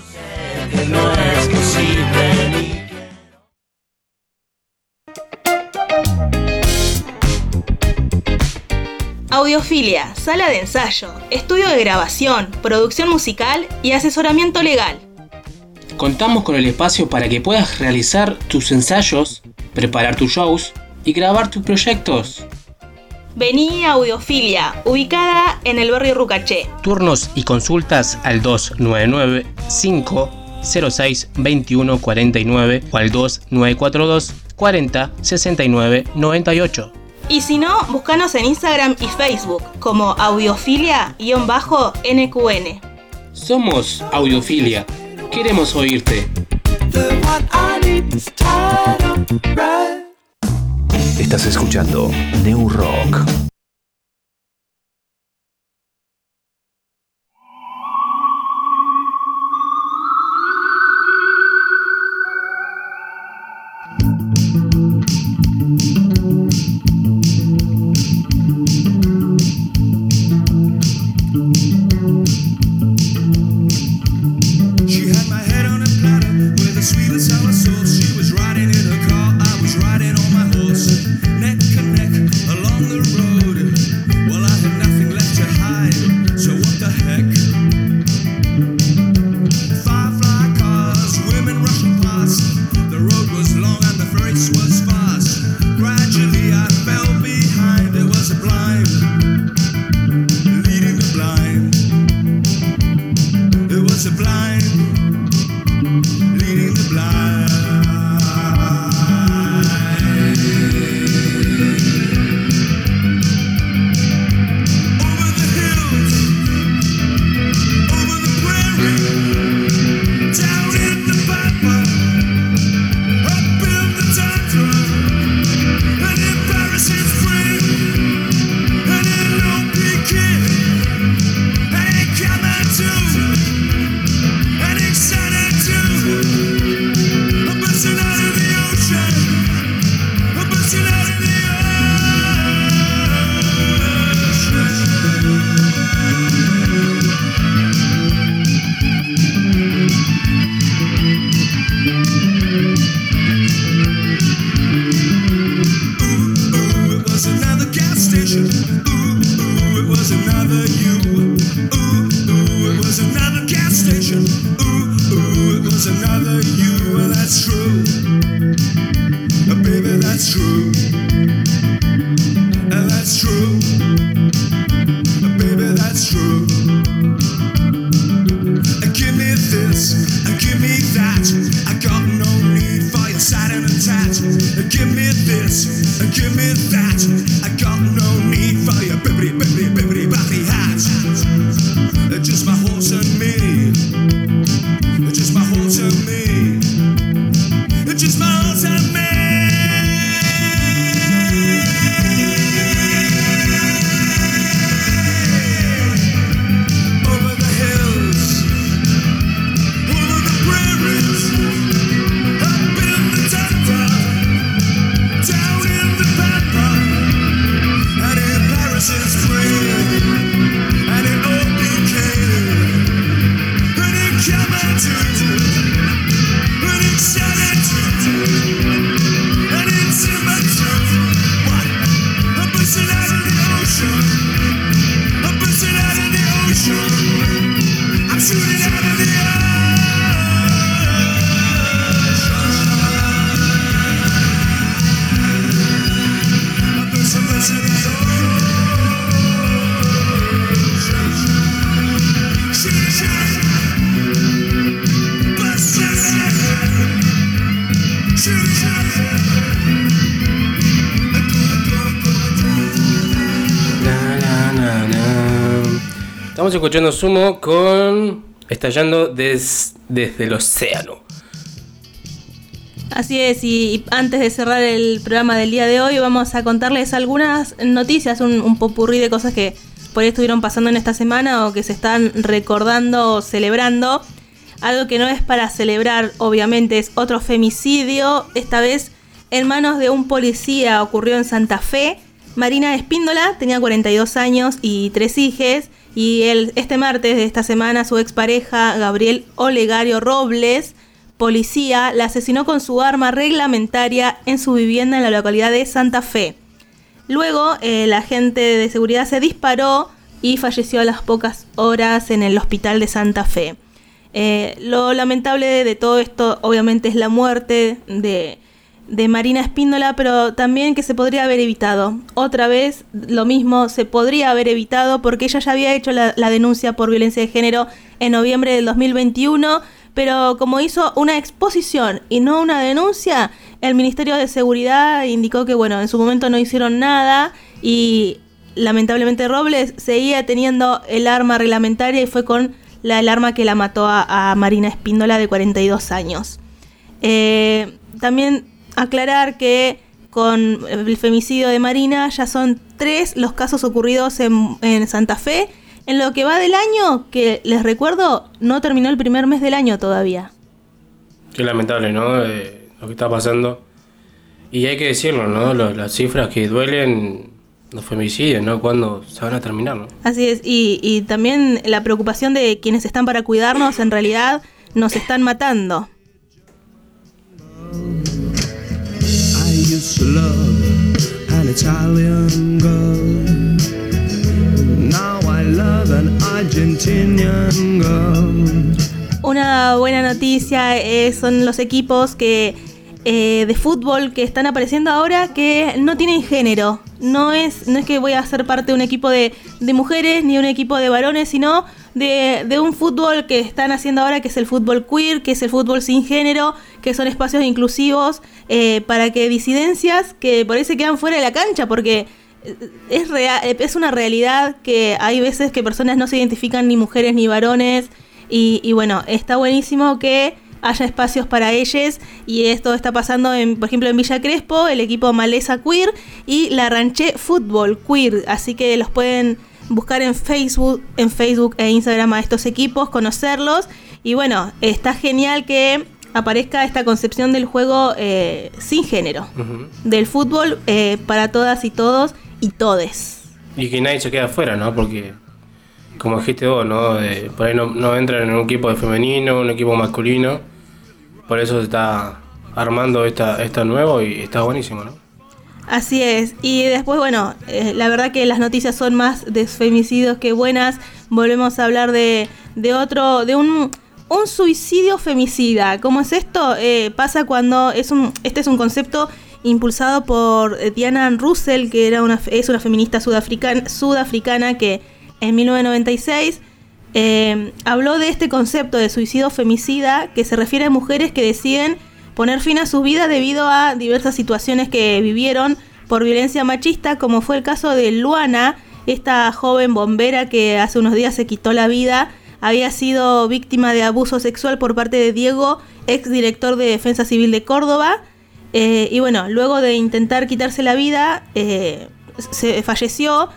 Audiofilia, sala de ensayo, estudio de grabación, producción musical y asesoramiento legal. Contamos con el espacio para que puedas realizar tus ensayos, preparar tus shows y grabar tus proyectos. Vení a Audiofilia, ubicada en el barrio Rucaché. Turnos y consultas al 299 506 2149 o al 2942 40 69 98. Y si no, búscanos en Instagram y Facebook como audiofilia-nqn. Somos Audiofilia. Queremos oírte. Estás escuchando New Rock. Escuchando Sumo con Estallando des- desde el océano. Así es, y, y antes de cerrar el programa del día de hoy, vamos a contarles algunas noticias, un, un popurrí de cosas que por ahí estuvieron pasando en esta semana o que se están recordando o celebrando. Algo que no es para celebrar, obviamente, es otro femicidio, esta vez en manos de un policía, ocurrió en Santa Fe. Marina Espíndola tenía 42 años y tres hijas. Y el, este martes de esta semana, su expareja, Gabriel Olegario Robles, policía, la asesinó con su arma reglamentaria en su vivienda en la localidad de Santa Fe. Luego, eh, el agente de seguridad se disparó y falleció a las pocas horas en el hospital de Santa Fe. Eh, lo lamentable de todo esto, obviamente, es la muerte de, de Marina Espíndola, pero también que se podría haber evitado. Otra vez, lo mismo, se podría haber evitado porque ella ya había hecho la, denuncia por violencia de género en noviembre del 2021, pero como hizo una exposición y no una denuncia, el Ministerio de Seguridad indicó que, bueno, en su momento no hicieron nada y lamentablemente Robles seguía teniendo el arma reglamentaria y fue con la, el arma que la mató a, a Marina Espíndola de 42 años. Eh, también aclarar que con el femicidio de Marina ya son tres los casos ocurridos en, en Santa Fe. En lo que va del año, que les recuerdo, no terminó el primer mes del año todavía. Qué lamentable, ¿no? Eh, lo que está pasando. Y hay que decirlo, ¿no? Lo- las cifras que duelen, los femicidios, ¿no? ¿Cuándo se van a terminar, no? Así es, y, y también la preocupación de quienes están para cuidarnos, en realidad nos están matando. I used to love an Italian girl. Now I love an Argentinian girl. Una buena noticia eh, son los equipos que eh, de fútbol que están apareciendo ahora que no tienen género. No es, no es que voy a ser parte de un equipo de, de mujeres ni un equipo de varones, sino de, de un fútbol que están haciendo ahora, que es el fútbol queer, que es el fútbol sin género, que son espacios inclusivos eh, para que disidencias que por ahí se quedan fuera de la cancha, porque eh, es, real, es una realidad que hay veces que personas no se identifican ni mujeres ni varones. Y, y bueno, está buenísimo que haya espacios para ellos. Y esto está pasando, en, por ejemplo, en Villa Crespo, el equipo Maleza Queer y la Ranché Fútbol Queer. Así que los pueden buscar en Facebook, en Facebook e Instagram a estos equipos, conocerlos. Y bueno, está genial que aparezca esta concepción del juego eh, sin género. Del fútbol eh, para todas y todos y todes. Y que nadie se queda afuera, ¿no? Porque, como dijiste vos, ¿no? Eh, por ahí no, no entran en un equipo de femenino, un equipo masculino. Por eso se está armando esta, esta nuevo y está buenísimo, ¿no? Así es. Y después, bueno, eh, la verdad que las noticias son más de que buenas. Volvemos a hablar de, de otro, de un, un suicidio femicida. ¿Cómo es esto? Eh, pasa cuando es un, este es un concepto impulsado por Diana Russell, que era una, es una feminista sudafricana, sudafricana que en 1996 eh, habló de este concepto de suicidio femicida que se refiere a mujeres que deciden poner fin a su vida debido a diversas situaciones que vivieron por violencia machista, como fue el caso de Luana, esta joven bombera que hace unos días se quitó la vida, había sido víctima de abuso sexual por parte de Diego, ex director de Defensa Civil de Córdoba, eh, y bueno, luego de intentar quitarse la vida, eh, se falleció.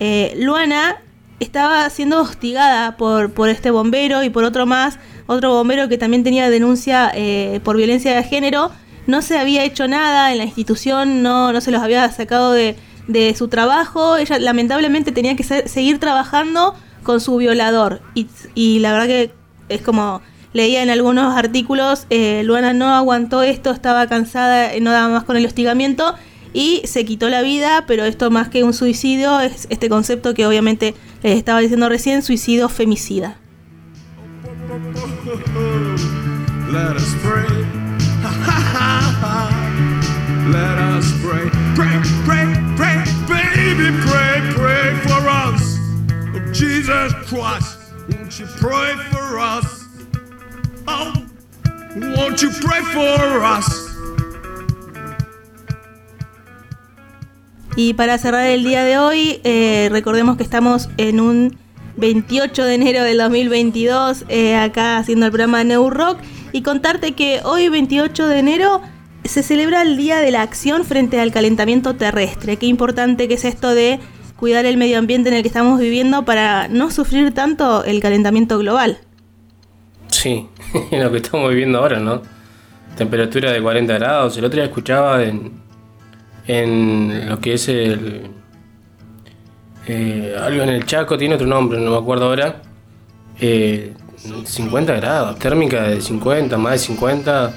Eh, Luana estaba siendo hostigada por, por este bombero y por otro más, otro bombero que también tenía denuncia eh, por violencia de género. No se había hecho nada en la institución, no, no se los había sacado de, de su trabajo. Ella lamentablemente tenía que ser- seguir trabajando con su violador. Y, y la verdad que es como leía en algunos artículos, eh, Luana no aguantó esto, estaba cansada, eh, no daba más con el hostigamiento y se quitó la vida, pero esto más que un suicidio es este concepto que obviamente les estaba diciendo recién, suicidio femicida. Let us pray. <laughs> Let us pray. Pray, pray, pray, baby, pray, pray for us. Oh, Jesus Christ, won't you pray for us? Oh, won't you pray for us? Y para cerrar el día de hoy, eh, recordemos que estamos en un 28 de enero del 2022, eh, acá haciendo el programa New Rock, y contarte que hoy 28 de enero se celebra el Día de la Acción frente al calentamiento terrestre. Qué importante que es esto de cuidar el medio ambiente en el que estamos viviendo para no sufrir tanto el calentamiento global. Sí, <laughs> lo que estamos viviendo ahora, ¿no? Temperatura de 40 grados. El otro día escuchaba en, en lo que es el. eh, algo en el Chaco, tiene otro nombre, no me acuerdo ahora. eh, 50 grados, térmica de 50, más de 50.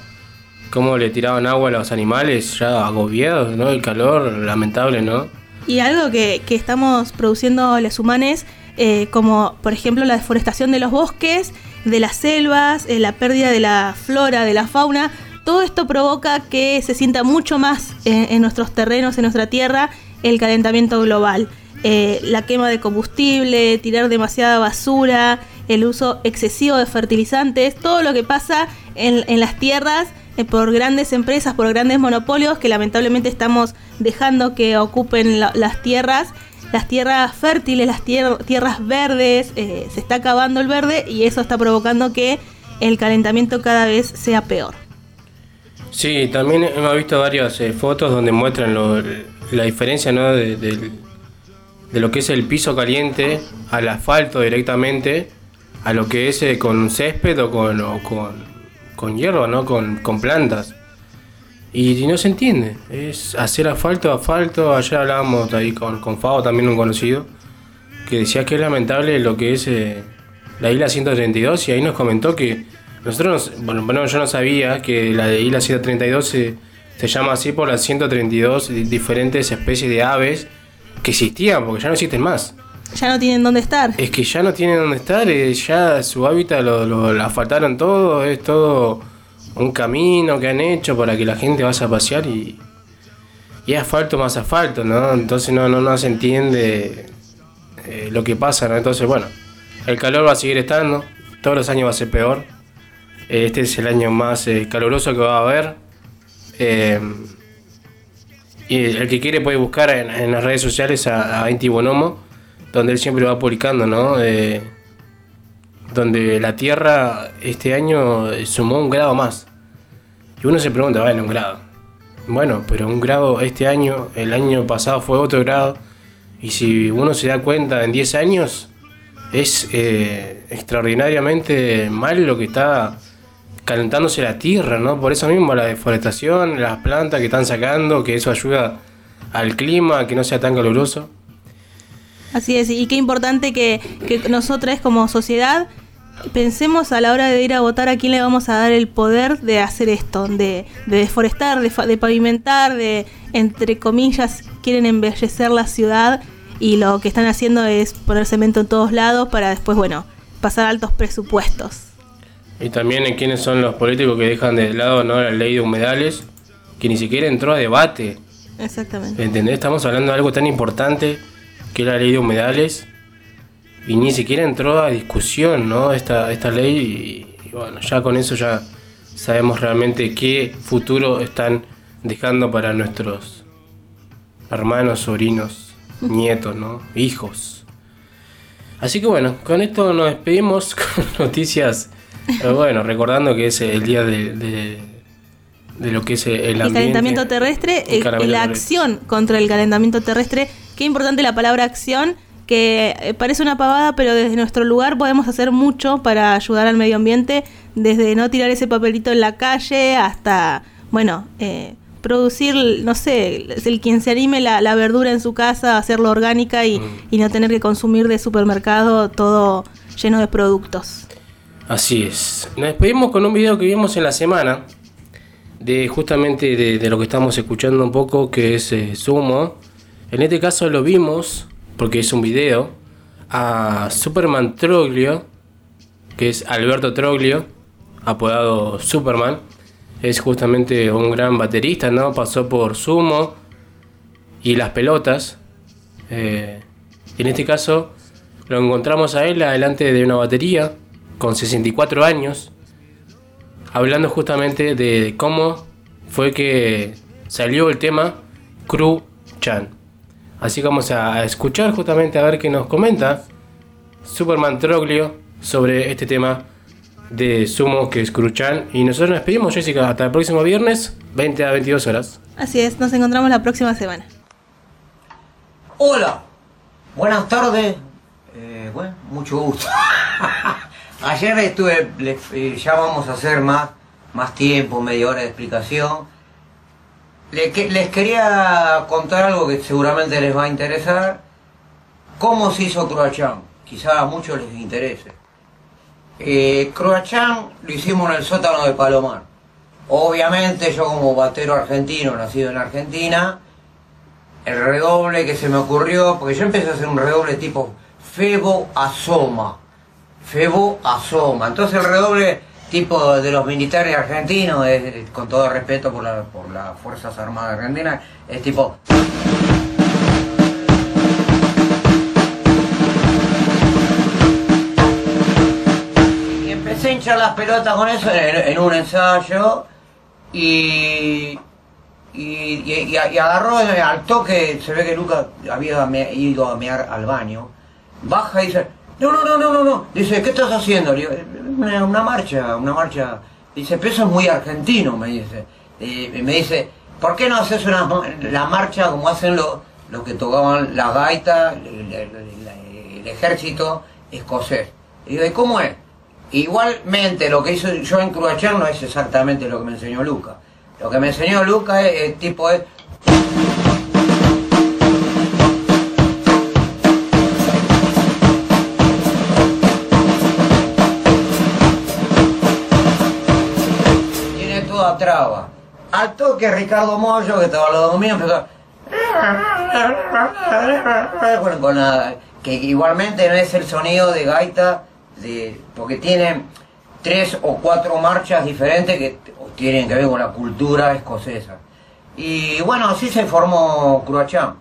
Cómo le tiraban agua a los animales ya agobiados, ¿no? El calor, lamentable, ¿no? Y algo que, que estamos produciendo los humanos, eh, como por ejemplo la deforestación de los bosques, de las selvas, eh, la pérdida de la flora, de la fauna, todo esto provoca que se sienta mucho más en, en nuestros terrenos, en nuestra tierra, el calentamiento global. Eh, la quema de combustible, tirar demasiada basura, el uso excesivo de fertilizantes, todo lo que pasa en, las tierras eh, por grandes empresas, por grandes monopolios que lamentablemente estamos dejando que ocupen la- las tierras, las tierras fértiles, las tier- tierras verdes, eh, se está acabando el verde y eso está provocando que el calentamiento cada vez sea peor. Sí, también hemos visto varias eh, fotos donde muestran lo- la diferencia ¿no? de, de lo que es el piso caliente al asfalto directamente a lo que es eh, con césped o con, o con, con hierba, ¿no? con, con plantas. Y, y no se entiende, es hacer asfalto, asfalto. Ayer hablábamos ahí con, con Fabo, también un conocido, que decía que es lamentable lo que es eh, la isla 132 y ahí nos comentó que nosotros, nos- bueno, bueno, yo no sabía que la de isla 132 se, se llama así por las 132 di- diferentes especies de aves que existían, porque ya no existen más. Ya no tienen dónde estar. Es que ya no tienen dónde estar, eh, ya su hábitat lo, lo, lo asfaltaron todo, es todo un camino que han hecho para que la gente vaya a pasear y, y asfalto más asfalto, ¿no? Entonces no, no, no se entiende eh, lo que pasa, ¿no? Entonces, bueno, el calor va a seguir estando, todos los años va a ser peor. Eh, Este es el año más eh, caluroso que va a haber. Eh, y el que quiere puede buscar en, las redes sociales a, a Inti Bonomo, donde él siempre va publicando, ¿no? Donde la Tierra este año sumó un grado más. Y uno se pregunta, bueno, un grado. Bueno, pero un grado este año, el año pasado fue otro grado. Y si uno se da cuenta en 10 años, es eh, extraordinariamente mal lo que está calentándose la tierra, ¿no? Por eso mismo la deforestación, las plantas que están sacando, que eso ayuda al clima, que no sea tan caluroso. Así es, y qué importante que, que nosotros como sociedad pensemos a la hora de ir a votar a quién le vamos a dar el poder de hacer esto, de, de deforestar, de, de pavimentar, de, entre comillas, quieren embellecer la ciudad y lo que están haciendo es poner cemento en todos lados para después, bueno, pasar altos presupuestos. Y también en quiénes son los políticos que dejan de lado ¿no? la ley de humedales, que ni siquiera entró a debate. Exactamente. ¿Entendés? Estamos hablando de algo tan importante que es la ley de humedales y ni siquiera entró a discusión ¿no? esta, esta ley y, y bueno, ya con eso ya sabemos realmente qué futuro están dejando para nuestros hermanos, sobrinos, <laughs> nietos, ¿no? hijos. Así que bueno, con esto nos despedimos <laughs> con noticias, eh, bueno, recordando que es el día de, de, de lo que es el, El calentamiento terrestre, El la terrestre. acción contra el calentamiento terrestre. Qué importante la palabra acción, que eh, parece una pavada, pero desde nuestro lugar podemos hacer mucho para ayudar al medio ambiente, desde no tirar ese papelito en la calle hasta, bueno, eh, producir, no sé, el quien se anime la, la verdura en su casa, hacerlo orgánica y, y no tener que consumir de supermercado todo lleno de productos. Así es. Nos despedimos con un video que vimos en la semana de justamente de, lo que estamos escuchando un poco, que es eh, Sumo. En este caso lo vimos, porque es un video, a Superman Troglio, que es Alberto Troglio, apodado Superman. Es justamente un gran baterista, ¿no? Pasó por Sumo y Las Pelotas. Eh, en este caso lo encontramos a él adelante de una batería, con 64 años, hablando justamente de cómo fue que salió el tema Cru Chan. Así que vamos a escuchar justamente a ver qué nos comenta Superman Troglio sobre este tema de Sumo que es Cru Chan. Y nosotros nos despedimos, Jessica, hasta el próximo viernes, 20 a 22 horas. Así es, nos encontramos la próxima semana. Hola, buenas tardes. Eh, bueno, mucho gusto. <laughs> Ayer estuve, eh, ya vamos a hacer más, más tiempo, media hora de explicación. Les quería contar algo que seguramente les va a interesar. ¿Cómo se hizo Croachán? Quizá a muchos les interese. Eh, Croachán lo hicimos en el sótano de Palomar. Obviamente yo como batero argentino, nacido en Argentina, el redoble que se me ocurrió, porque yo empecé a hacer un redoble tipo Febo Asoma. Febo Asoma. Entonces el redoble tipo de los militares argentinos, es- con todo respeto por, la- por las Fuerzas Armadas Argentinas, es tipo... Y empecé a hinchar las pelotas con eso en, un ensayo y y, y- y- agarró eh, al toque, se ve que Lucas había ido a mear al baño, baja y dice, no, no, no, no, no, no, dice, ¿qué estás haciendo? Digo, una, marcha, una marcha, dice, pero eso es muy argentino, me dice, Eh, y me dice, ¿por qué no haces una, la marcha como hacen los los que tocaban la gaita, el, ejército escocés? Y digo, ¿y cómo es? Igualmente, lo que hizo yo en Cruachán no es exactamente lo que me enseñó Lucas. Lo que me enseñó Lucas es, es tipo es. Traba. Al toque Ricardo Mollo, que estaba al lado mío. Bueno, con la- que igualmente no es el sonido de gaita, de, porque tiene tres o cuatro marchas diferentes que tienen que ver con la cultura escocesa. Y bueno, así se formó Cruachán.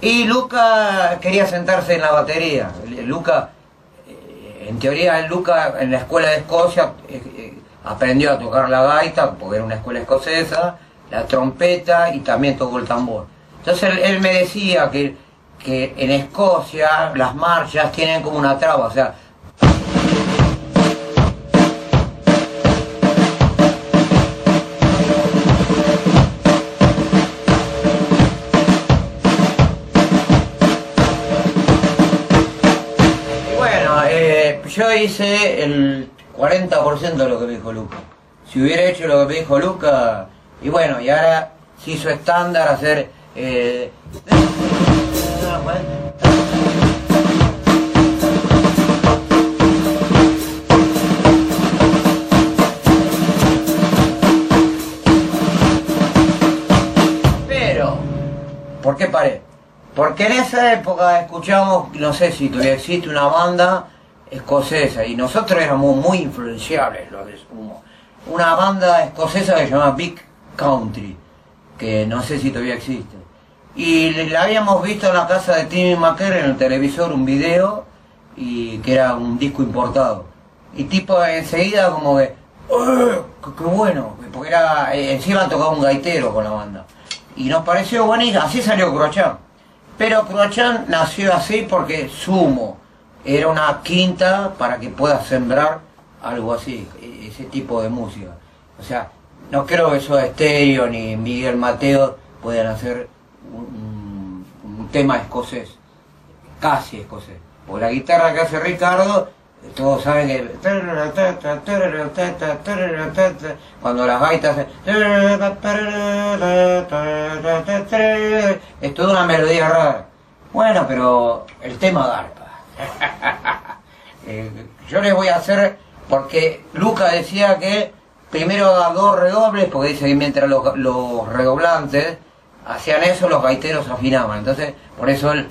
Y Luca quería sentarse en la batería. Luca, eh, en teoría, Luca en la escuela de Escocia eh, eh, aprendió a tocar la gaita, porque era una escuela escocesa, la trompeta y también tocó el tambor. Entonces él, me decía que, que en Escocia las marchas tienen como una traba, o sea, eh, yo hice el 40% de lo que me dijo Luca. Si hubiera hecho lo que me dijo Luca, y bueno, y ahora se hizo estándar hacer... eh, Pero, ¿por qué paré? Porque en esa época escuchamos, no sé si todavía existe una banda escocesa y nosotros éramos muy influenciables los de Sumo. Una banda escocesa que se llama Big Country, que no sé si todavía existe. Y la habíamos visto en la casa de Timmy McKer en el televisor un video y que era un disco importado. Y tipo enseguida como que, ¡eh! qué, bueno! Porque era, eh, encima tocaba un gaitero con la banda. Y nos pareció buenísimo, así salió Croachán. Pero Croachán nació así porque Sumo era una quinta para que pueda sembrar algo así, e- ese tipo de música. O sea, no creo que Soda Estéreo ni Miguel Mateo puedan hacer un tema escocés, casi escocés. O la guitarra que hace Ricardo, todos saben que cuando las gaitas es toda una melodía rara. Bueno, pero el tema garpa. <laughs> Eh, yo les voy a hacer, porque Luca decía que primero da dos redobles, porque dice que mientras los, los redoblantes hacían eso, los gaiteros afinaban. Entonces, por eso él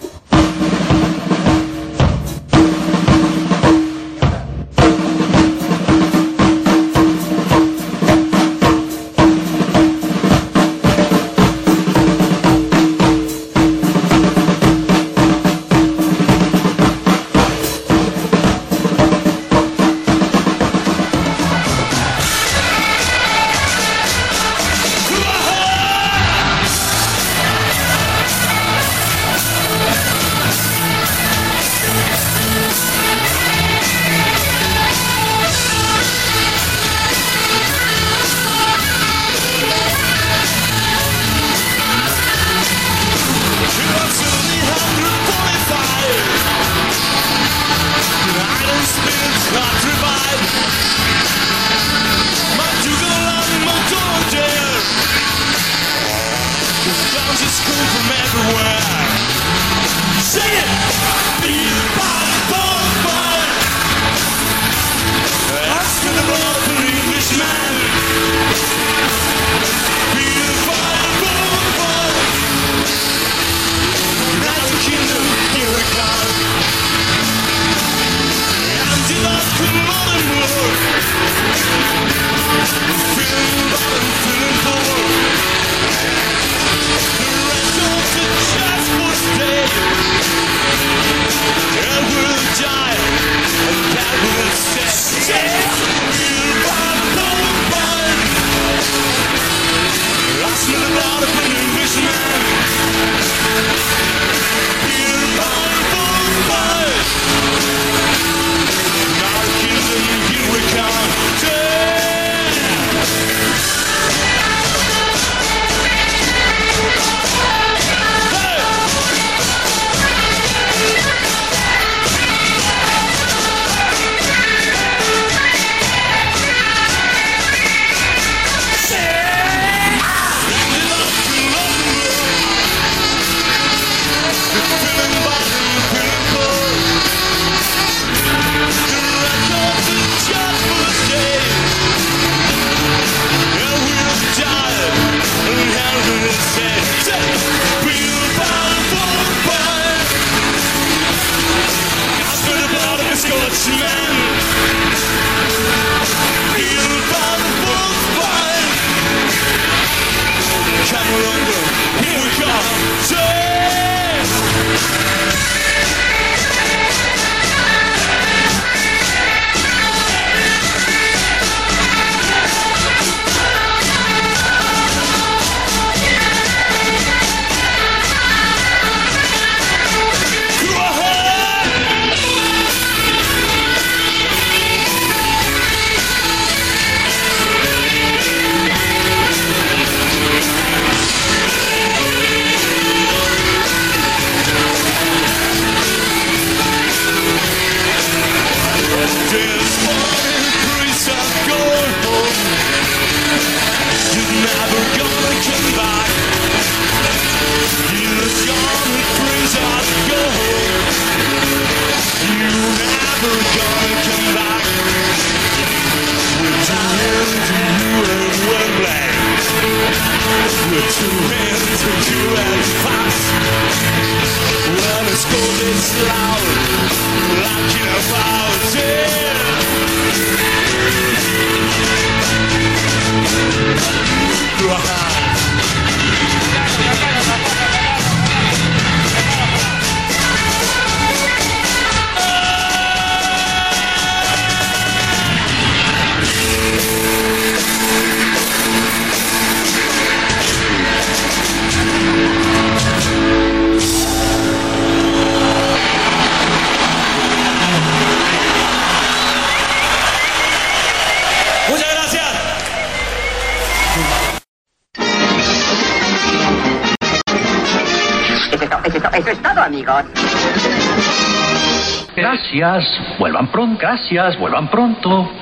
Gracias, vuelvan pronto, gracias, vuelvan pronto.